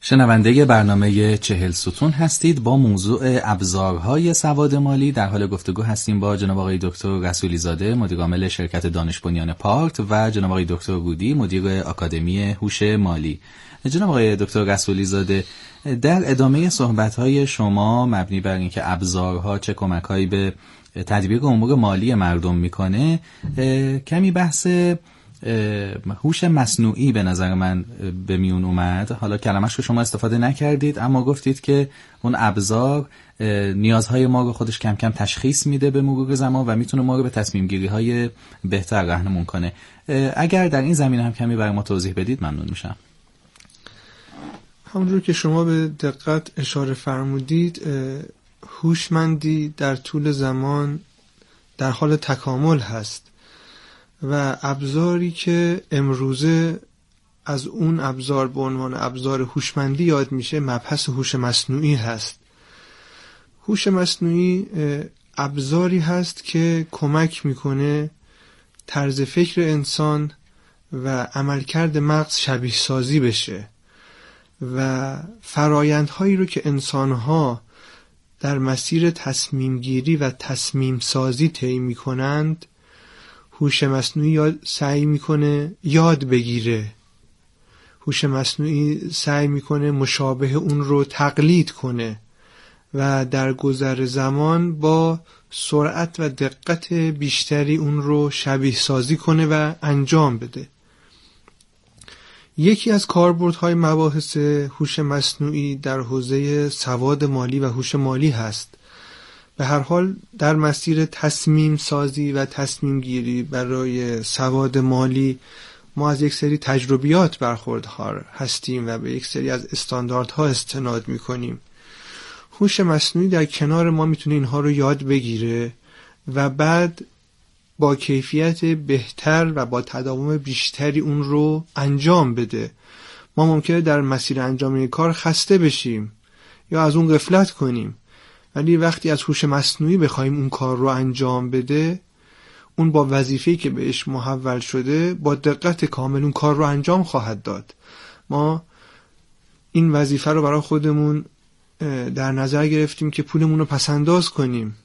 شنونده برنامه چهل ستون هستید با موضوع ابزارهای سواد مالی. در حال گفتگو هستیم با جناب آقای دکتر رسولی زاده مدیرعامل شرکت دانش بنیان پارت و جناب آقای دکتر گودی مدیر آکادمی هوش مالی. جناب آقای دکتر رسولی زاده در ادامه صحبت شما مبنی بر اینکه ابزارها چه کمکهایی به تدبیر امور مالی مردم می‌کنه کمی بحث هوش مصنوعی به نظر من به میون اومد. حالا کلمش رو شما استفاده نکردید اما گفتید که اون ابزار نیازهای ما رو خودش کم کم تشخیص میده به مرور زمان و می‌تونه ما رو به تصمیم گیری های بهتر رهنمون کنه. اگر در این زمینه هم کمی برای ما توضیح بدید ممنون میشم. همونجور که شما به دقت اشاره فرمودید هوشمندی در طول زمان در حال تکامل هست. و ابزاری که امروزه از اون ابزار به عنوان ابزار هوشمندی یاد میشه مبحث هوش مصنوعی هست. هوش مصنوعی ابزاری هست که کمک می‌کنه طرز فکر انسان و عملکرد مغز شبیه سازی بشه و فرایندهایی رو که انسانها در مسیر تصمیم گیری و تصمیم سازی طی می‌کنند هوش مصنوعی یاد سعی می‌کنه یاد بگیره. هوش مصنوعی سعی می‌کنه مشابه اون رو تقلید کنه و در گذر زمان با سرعت و دقت بیشتری اون رو شبیه سازی کنه و انجام بده. یکی از کاربردهای مباحث هوش مصنوعی در حوزه سواد مالی و هوش مالی هست. به هر حال در مسیر تصمیم سازی و تصمیم گیری برای سواد مالی ما از یک سری تجربیات برخوردار هستیم و به یک سری از استانداردها استناد می‌کنیم. هوش مصنوعی در کنار ما می‌تونه اینها رو یاد بگیره و بعد با کیفیت بهتر و با تداوم بیشتری اون رو انجام بده. ما ممکنه در مسیر انجام این کار خسته بشیم یا از اون غفلت کنیم. ولی وقتی از هوش مصنوعی بخوایم اون کار رو انجام بده اون با وظیفه‌ای که بهش محول شده با دقت کامل اون کار رو انجام خواهد داد. ما این وظیفه رو برای خودمون در نظر گرفتیم که پولمون رو پسنداز کنیم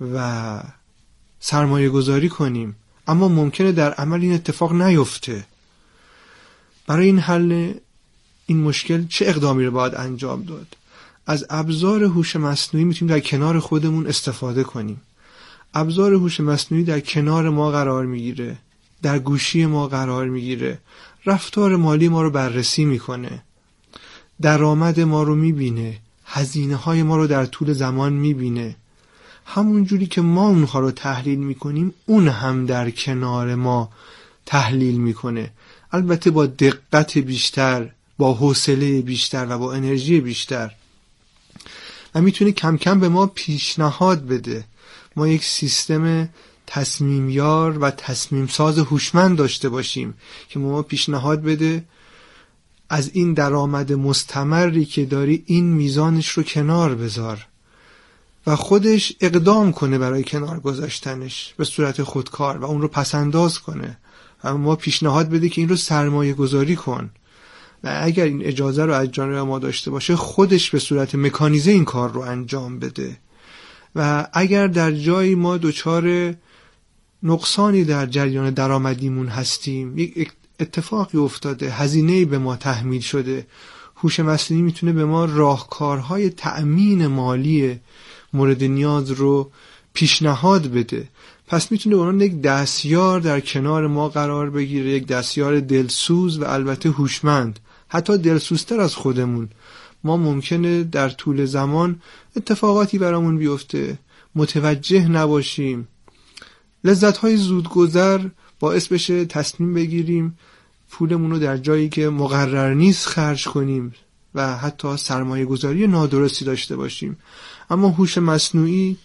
و سرمایه گذاری کنیم. اما ممکنه در عمل این اتفاق نیفته. برای این حل این مشکل چه اقدامی رو باید انجام داد؟ از ابزار هوش مصنوعی می‌تونیم در کنار خودمون استفاده کنیم. ابزار هوش مصنوعی در کنار ما قرار می‌گیره. در گوشی ما قرار می‌گیره. رفتار مالی ما رو بررسی می‌کنه. درآمد ما رو می‌بینه. هزینه های ما رو در طول زمان می‌بینه. همون جوری که ما اونها رو تحلیل می‌کنیم اون هم در کنار ما تحلیل می‌کنه. البته با دقت بیشتر با حوصله بیشتر و با انرژی بیشتر. و می‌تونه کم کم به ما پیشنهاد بده. ما یک سیستم تصمیمیار و تصمیم ساز هوشمند داشته باشیم که ما پیشنهاد بده از این درآمد مستمری که داری این میزانش رو کنار بذار و خودش اقدام کنه برای کنار گذاشتنش به صورت خودکار و اون رو پسنداز کنه و ما پیشنهاد بده که این رو سرمایه گذاری کن. و اگر این اجازه رو از جانب ما داشته باشه خودش به صورت مکانیزه این کار رو انجام بده. و اگر در جایی ما دچار نقصانی در جریان درآمدیمون هستیم یک اتفاقی افتاده هزینه به ما تحمیل شده هوش مصنوعی می‌تونه به ما راهکارهای تأمین مالی مورد نیاز رو پیشنهاد بده. پس می‌تونه اونان یک دستیار در کنار ما قرار بگیره یک دستیار دلسوز و البته هوشمند. حتی دلسوزتر از خودمون. ما ممکنه در طول زمان اتفاقاتی برامون بیفته. متوجه نباشیم. لذت های زودگذر باعث بشه تصمیم بگیریم پولمون رو در جایی که مقرر نیست خرج کنیم و حتی سرمایه گذاری نادرستی داشته باشیم. اما هوش مصنوعی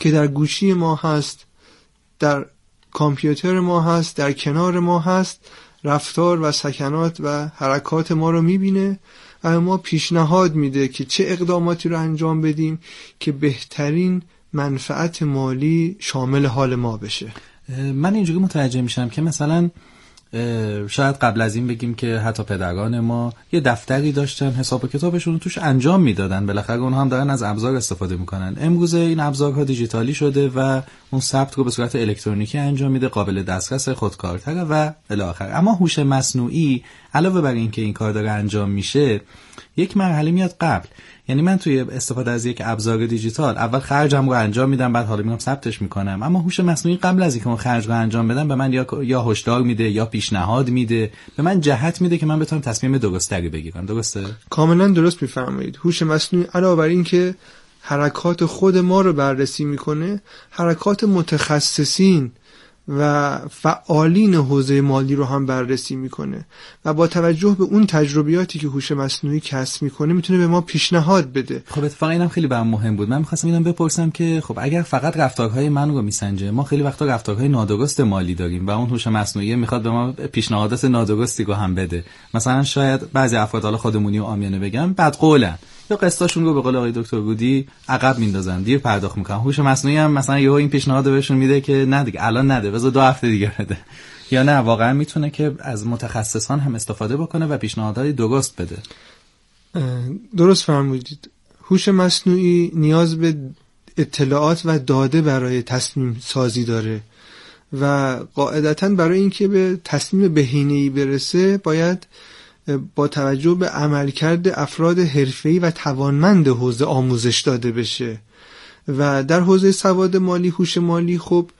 که در گوشی ما هست در کامپیوتر ما هست در کنار ما هست رفتار و سکنات و حرکات ما رو می‌بینه و ما پیشنهاد میده که چه اقداماتی رو انجام بدیم که بهترین منفعت مالی شامل حال ما بشه. من اینجوری متوجه میشم که مثلا شاید قبل از این بگیم که حتی پدران ما یه دفتری داشتن حساب و کتابشون توش انجام می‌دادن. بالاخره اونها هم دارن از ابزار استفاده می‌کنن. امروزه این ابزارها دیجیتالی شده و اون ثبت رو به صورت الکترونیکی انجام میده قابل دسترس خودکارتره و الی اما هوش مصنوعی علاوه بر اینکه این کار داره انجام میشه یک مرحله میاد قبل. یعنی من توی استفاده از یک ابزار دیجیتال اول خرجم رو انجام میدم بعد حالا میام ثبتش می‌کنم. اما هوش مصنوعی قبل از اینکه اون خرج رو انجام بدم به من یا یا هشدار میده یا پیشنهاد میده. به من جهت میده که من بتونم تصمیم درستری بگیرم. درسته؟ کاملا درست میفرمایید. هوش مصنوعی علاوه بر اینکه حرکات خود ما رو بررسی می‌کنه حرکات متخصصین و فعالین حوزه مالی رو هم بررسی می‌کنه و با توجه به اون تجربیاتی که هوش مصنوعی کسب می‌کنه می‌تونه به ما پیشنهاد بده. خب اتفاقا اینم خیلی برام مهم بود. من می‌خواستم اینم بپرسم که خب اگر فقط رفتارهای من رو میسنجه ما خیلی وقتا رفتارهای نادرست مالی داریم و اون هوش مصنوعی می‌خواد به ما پیشنهادات نادرستی رو هم بده. مثلا شاید بعضی افراد حالا خودمونی و عامیانه بگم بعد قولن یا قسطاشون رو به قول آقای دکتر گودی عقب میندازن دیر پرداخت می‌کنن. هوش مصنوعی هم مثلا یهو این پیشنهاد بهشون میده که نه دیگه الان نده بذار دو هفته دیگه بده. یا نه واقعا می‌تونه که از متخصصان هم استفاده بکنه و پیشنهادهای درست بده. درست فرمودید. هوش مصنوعی نیاز به اطلاعات و داده برای تصمیم سازی داره و قاعدتا برای اینکه به تصمیم بهینه‌ای برسه باید با توجه به عملکرد افراد حرفه‌ای و توانمند حوزه آموزش داده بشه. و در حوزه سواد مالی هوش مالی خب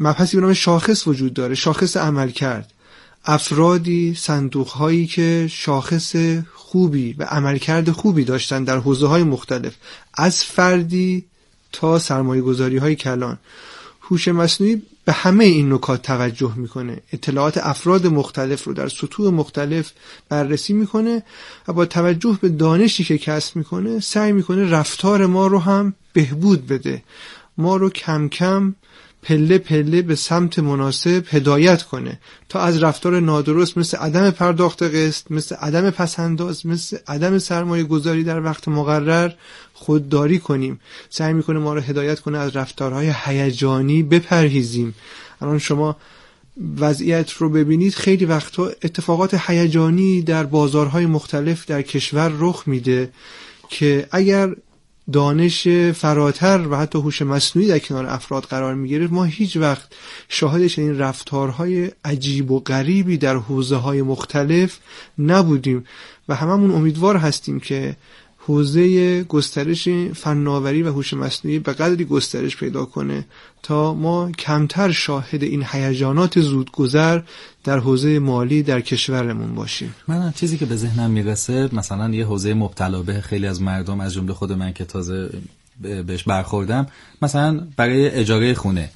مبحثی به نام شاخص وجود داره شاخص عملکرد. افرادی صندوق هایی که شاخص خوبی و عملکرد خوبی داشتن در حوزه های مختلف از فردی تا سرمایه گذاری های کلان. هوش مصنوعی به همه این نکات توجه می‌کنه. اطلاعات افراد مختلف رو در سطوح مختلف بررسی می‌کنه و با توجه به دانشی که کسب می‌کنه سعی می‌کنه رفتار ما رو هم بهبود بده. ما رو کم کم پله پله به سمت مناسب هدایت کنه. تا از رفتار نادرست مثل عدم پرداخت قسط مثل عدم پسنداز مثل عدم سرمایه گذاری در وقت مقرر خودداری کنیم. سعی می‌کنه ما رو هدایت کنه از رفتارهای هیجانی بپرهیزیم. الان شما وضعیت رو ببینید خیلی وقتا اتفاقات هیجانی در بازارهای مختلف در کشور رخ میده که اگر دانش فراتر و حتی هوش مصنوعی در کنار افراد قرار می‌گیره ما هیچ وقت شاهد این رفتارهای عجیب و غریبی در حوزه های مختلف نبودیم. و هممون امیدوار هستیم که حوزه گسترش فناوری و هوش مصنوعی به قدری گسترش پیدا کنه تا ما کمتر شاهد این هیجانات زودگذر در حوزه مالی در کشورمون باشیم. من چیزی که به ذهنم می‌رسه مثلا یه حوزه مبتلا به خیلی از مردم از جمله خود من که تازه بهش برخوردم مثلا برای اجاره خونه.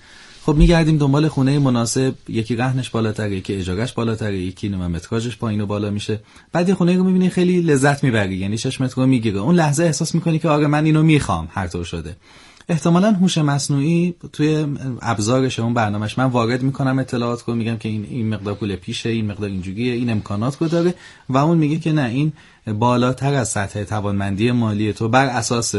خب میگردیم دنبال خونه مناسب یکی رهنش بالاتره یکی اجارش بالاتره یکی نمه متراژش پایین و بالا میشه. بعد یه خونه رو می‌بینی خیلی لذت می‌بری یعنی 6 متر رو می‌گیره. اون لحظه احساس می‌کنی که آره من اینو می‌خوام هر طور شده. احتمالا هوش مصنوعی توی ابزارش اون برنامهش من وارد می‌کنم اطلاعات رو میگم که این این مقدار پول پیشه این مقدار اینجوریه این امکانات رو داره. و اون میگه که نه این بالاتر از سطح توانمندی مالی تو بر اساس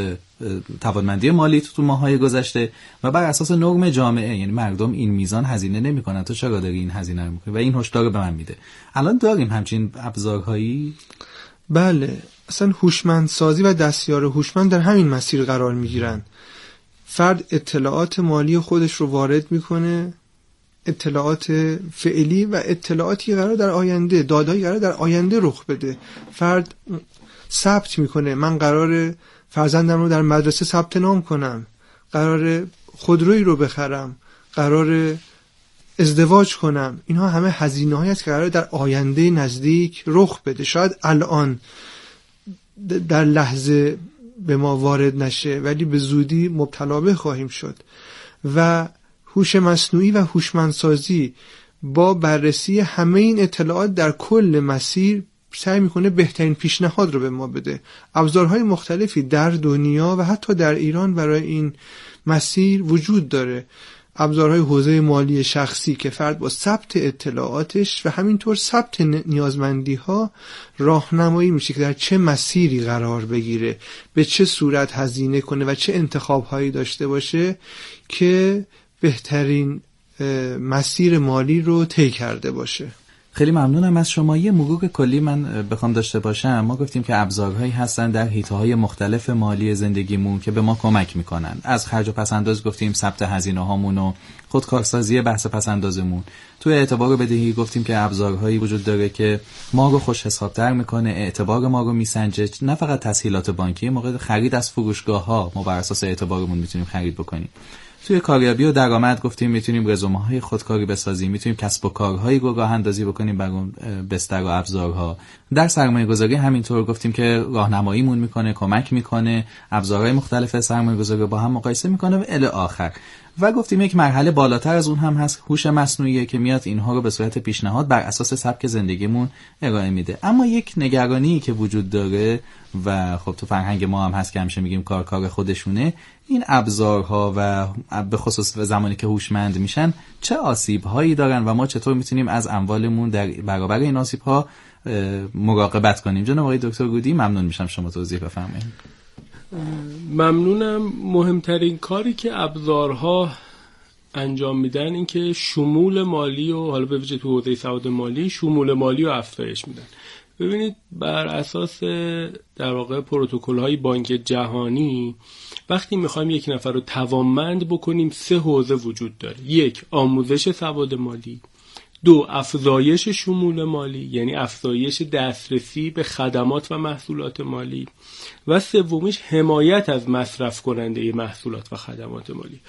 توانمندی مالی تو تو ماهای گذشته و بر اساس نرم جامعه یعنی مردم این میزان هزینه نمی‌کنن. تو چرا داری این هزینه رو می‌کنی؟ و این هشدار رو به من میده. الان داریم همچین ابزارهایی؟ بله. اصلا هوشمندسازی و دستیار هوشمند در همین مسیر قرار می‌گیرن. فرد اطلاعات مالی خودش رو وارد می‌کنه اطلاعات فعلی و اطلاعاتی قرار در آینده دادایی قرار در آینده رخ بده. فرد ثبت می‌کنه من قرار فرزندم رو در مدرسه ثبت نام کنم قرار خودرویی رو بخرم قرار ازدواج کنم. اینها همه هزینه است که قرار در آینده نزدیک رخ بده. شاید الان در لحظه به ما وارد نشه ولی به زودی مبتلا خواهیم شد. و هوش مصنوعی و هوشمندسازی با بررسی همه این اطلاعات در کل مسیر سعی می‌کنه بهترین پیشنهاد رو به ما بده. ابزارهای مختلفی در دنیا و حتی در ایران برای این مسیر وجود داره. ابزارهای حوزه مالی شخصی که فرد با ثبت اطلاعاتش و همینطور ثبت نیازمندی ها راهنمایی میشه که در چه مسیری قرار بگیره به چه صورت هزینه کنه و چه انتخاب هایی داشته باشه که بهترین مسیر مالی رو طی کرده باشه. خیلی ممنونم. از شما یه مرور کلی من بخوام داشته باشم. ما گفتیم که ابزارهایی هستن در حیطه های مختلف مالی زندگیمون که به ما کمک می‌کنن. از خرج و پسنداز گفتیم ثبت هزینه هامون و خودکارسازی بحث پسندازمون. توی اعتبار بدهی گفتیم که ابزارهایی وجود داره که ما رو خوش حسابتر می‌کنه اعتبار ما رو میسنجه. نه فقط تسهیلات بانکی موقع خرید از فروشگاه ها ما بر اساس اعتبارمون می‌تونیم خرید بکنیم. توی کاریابی و درآمد گفتیم می‌تونیم رزومه های خودکاری بسازیم می‌تونیم کسب و کارهایی رو راه اندازی بکنیم بر اون بستر و ابزارها. در سرمایه گذاری همینطور گفتیم که راهنماییمون می‌کنه کمک می‌کنه ابزارهای مختلف سرمایه گذاری با هم مقایسه می‌کنه و الی آخر. و گفتیم یک مرحله بالاتر از اون هم هست. هوش مصنوعی که میاد اینها رو به صورت پیشنهاد بر اساس سبک زندگیمون ارائه میده. اما یک نگرانی که وجود داره و خب تو فرهنگ ما هم هست که همیشه میگیم کار کار خودشونه این ابزارها و به خصوص زمانی که هوشمند میشن چه آسیب هایی دارن و ما چطور می‌تونیم از اموالمون در برابر این آسیب ها مراقبت کنیم؟ جناب آقای دکتر گودی ممنون میشم شما توضیح بفرمایید. ممنونم. مهمترین کاری که ابزارها انجام میدن این که شمول مالی و حالا به ویژه تو حوزه سواد مالی شمول مالی رو افزایش میدن. ببینید بر اساس در واقع پروتکل های بانک جهانی وقتی می‌خوایم یک نفر رو توانمند بکنیم سه حوزه وجود داره. یک آموزش سواد مالی. دو افزایش شمول مالی یعنی افزایش دسترسی به خدمات و محصولات مالی. و سومیش حمایت از مصرف کننده محصولات و خدمات مالی.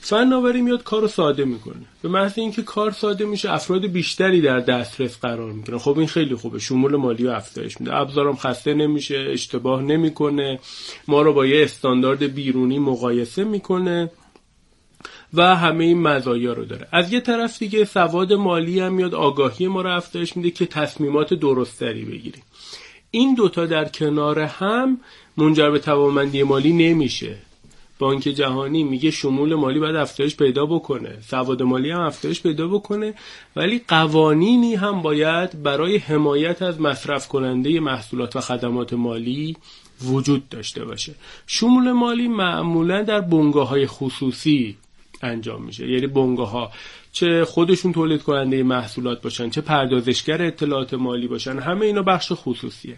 فناوری میاد کار رو ساده می‌کنه. به محض اینکه کار ساده میشه افراد بیشتری در دسترس قرار می‌گیرن. خب این خیلی خوبه. شمول مالی و افزایش میده. ابزارم خسته نمیشه اشتباه نمی‌کنه. ما رو با یه استاندارد بیرونی مقایسه می‌کنه. و همه این مزایا رو داره. از یه طرف دیگه سواد مالی هم میاد آگاهی ما رو افزایش میده که تصمیمات درستری بگیریم. این دوتا در کنار هم منجر به توانمندی مالی نمیشه. بانک جهانی میگه شمول مالی باید افزایش پیدا بکنه. سواد مالی هم افزایش پیدا بکنه. ولی قوانینی هم باید برای حمایت از مصرف کننده محصولات و خدمات مالی وجود داشته باشه. شمول مالی معمولا در بنگاه های خصوصی انجام میشه. یعنی بنگاه ها چه خودشون تولید کننده محصولات باشن چه پردازشگر اطلاعات مالی باشن همه اینا بخش خصوصیه.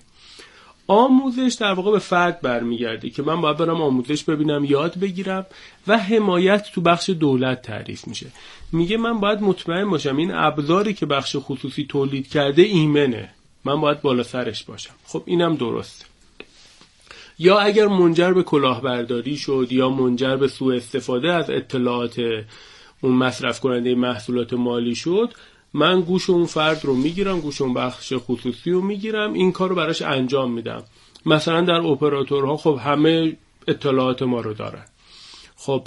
آموزش در واقع به فرد برمیگرده که من باید برم آموزش ببینم یاد بگیرم و حمایت تو بخش دولت تعریف میشه. میگه من باید مطمئن باشم این ابزاری که بخش خصوصی تولید کرده ایمنه. من باید بالا سرش باشم. خب اینم درسته. یا اگر منجر به کلاهبرداری شد یا منجر به سوء استفاده از اطلاعات اون مصرف کننده محصولات مالی شد من گوش اون فرد رو می‌گیرم گوش اون بخش خصوصی رو می‌گیرم این کار رو براش انجام میدم. مثلا در اپراتورها خب همه اطلاعات ما رو دارن. خب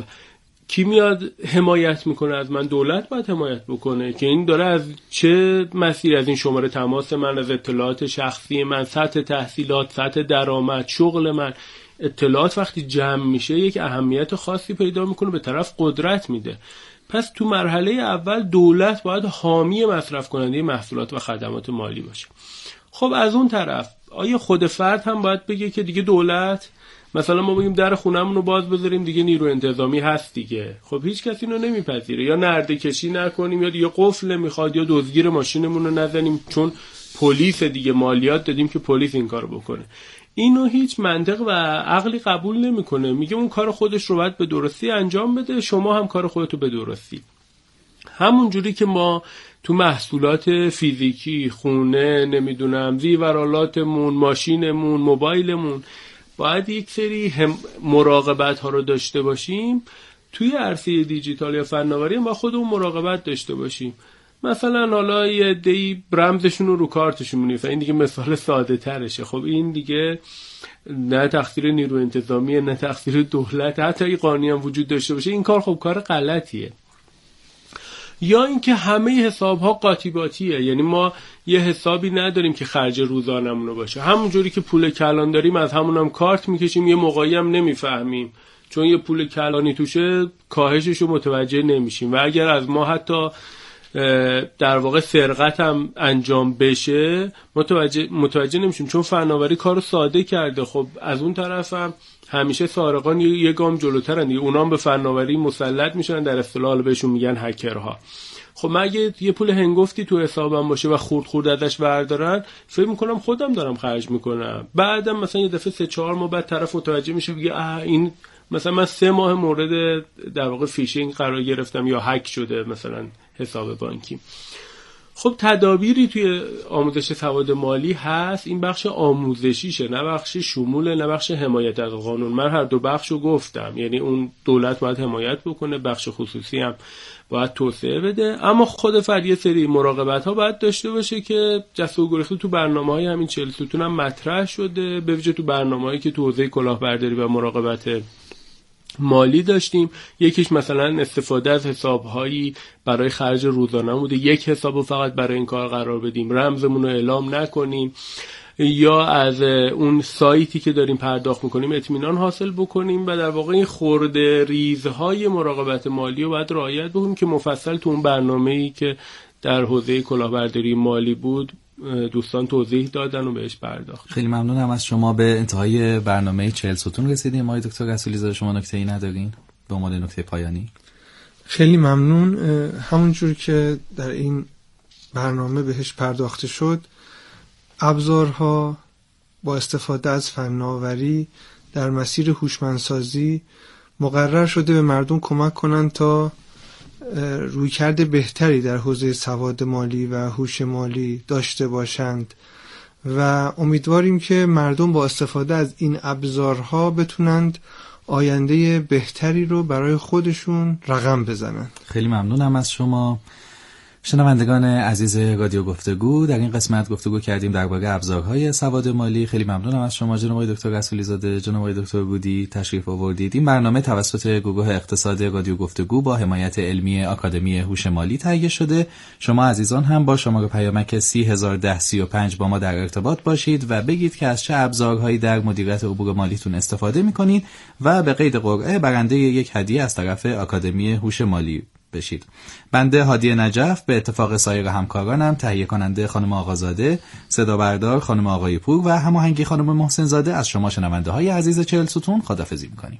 کی میاد حمایت می‌کنه؟ از من دولت باید حمایت بکنه که این داره از چه مسیر؟ از این شماره تماس من از اطلاعات شخصی من سطح تحصیلات سطح درآمد شغل من. اطلاعات وقتی جمع میشه یک اهمیت خاصی پیدا می‌کنه به طرف قدرت میده. پس تو مرحله اول دولت باید حامی مصرف کننده محصولات و خدمات مالی باشه. خب از اون طرف آیا خود فرد هم باید بگه که دیگه دولت مثلا ما بگیم در خونمون رو باز بذاریم دیگه نیرو انتظامی هست دیگه. خب هیچ کسی اینو نمیپذیره. یا نرده کشی نکنیم یا دیگه قفل نمی‌خواد یا دزدگیر ماشینمون رو نزنیم چون پلیس دیگه مالیات دادیم که پلیس این کارو بکنه. اینو هیچ منطق و عقلی قبول نمی‌کنه. میگه اون کار خودش رو باید به درستی انجام بده شما هم کار خودتو به درستی. همون جوری که ما تو محصولات فیزیکی خونه نمی‌دونم زیورالاتمون ماشینمون موبایلمون باید یک سری هم مراقبت ها رو داشته باشیم. توی عرصه دیجیتال یا فناوری ما خودمون مراقبت داشته باشیم. مثلا حالا یه دی برمزشون رو رو کارتشون مونیفه این دیگه مثال ساده ترشه. خب این دیگه نه تقصیر نیرو انتظامیه نه تقصیر دولت. حتی اگه قانونی هم وجود داشته باشه این کار خب کار غلطیه. یا اینکه همه حساب ها قاطی یعنی ما یه حسابی نداریم که خرج روزانمون رو باشه. همونجوری که پول کلان داریم از همون هم کارت می‌کشیم یه موقعی هم نمی‌فهمیم. چون یه پول کلانی توشه کاهشش رو متوجه نمیشیم. و اگر از ما حتی در واقع سرقت هم انجام بشه متوجه, متوجه نمیشیم. چون فناوری کار ساده کرده. خب از اون طرف هم همیشه سارقان یه گام جلوترن دیگه. اونام به فناوری مسلط میشن در اصطلاح بهشون میگن هکرها. خب من اگه یه پول هنگفتی تو حسابم باشه و خورد خورد ازش بردارن فکر می‌کنم خودم دارم خرج می‌کنم. بعدم مثلا یه دفعه سه چهار ماه بعد طرف متوجه میشه بگه این مثلا من سه ماه مورد در واقع فیشینگ قرار گرفتم یا هک شده مثلا حساب بانکی. خب تدابیری توی آموزش سواد مالی هست. این بخش آموزشیشه نه بخش شمول نه بخش حمایت از قانون. من هر دو بخش رو گفتم. یعنی اون دولت باید حمایت بکنه بخش خصوصی هم باید توسعه بده. اما خود فرد یه سری مراقبت ها باید داشته باشه که جست و گریخته تو برنامه های همین چهل ستون هم مطرح شده. به ویژه تو برنامه هایی که تو حوزه کلاهبرداری و مراقبت مالی داشتیم. یکیش مثلا استفاده از حسابهایی برای خرج روزانه بوده. یک حساب رو فقط برای این کار قرار بدیم. رمزمون رو اعلام نکنیم. یا از اون سایتی که داریم پرداخت می‌کنیم اطمینان حاصل بکنیم و در واقع این خورده ریزهای مراقبت مالی رو باید رعایت بکنیم که مفصل تو اون برنامه ای که در حوزه کلاهبرداری مالی بود دوستان توضیح دادن و بهش پرداخت. خیلی ممنونم از شما به انتهای برنامه چهل ستون رسیدیم. آقای دکتر رسولی زاده شما نکته ای ندارین؟ به عنوان نکته پایانی. خیلی ممنون. همونجور که در این برنامه بهش پرداخته شد ابزارها با استفاده از فناوری در مسیر هوشمندسازی مقرر شده به مردم کمک کنند تا رویکرد بهتری در حوزه سواد مالی و هوش مالی داشته باشند و امیدواریم که مردم با استفاده از این ابزارها بتونند آینده بهتری رو برای خودشون رقم بزنند. خیلی ممنونم از شما. شنوندگان عزیز رادیو گفتگو در این قسمت گفتگو کردیم درباره ابزارهای سواد مالی. خیلی ممنونم از شما جناب آقای دکتر رسولی زاده جناب آقای دکتر بودی تشریف آوردید. این برنامه توسط گروه اقتصاد رادیو گفتگو با حمایت علمی آکادمی هوش مالی تهیه شده. شما عزیزان هم با شماره پیامک 301035 با ما در ارتباط باشید و بگید که از چه ابزارهایی در مدیریت امور مالیتون استفاده می‌کنید و به قید قرعه برنده یک هدیه از طرف آکادمی هوش مالی. بشید. بنده هادی نجف به اتفاق سایر همکارانم تهیه کننده خانم آقازاده صدا بردار خانم آقای پور و هماهنگی خانم محسن زاده از شما شنونده های عزیز چهل ستون خدافزی می‌کنیم.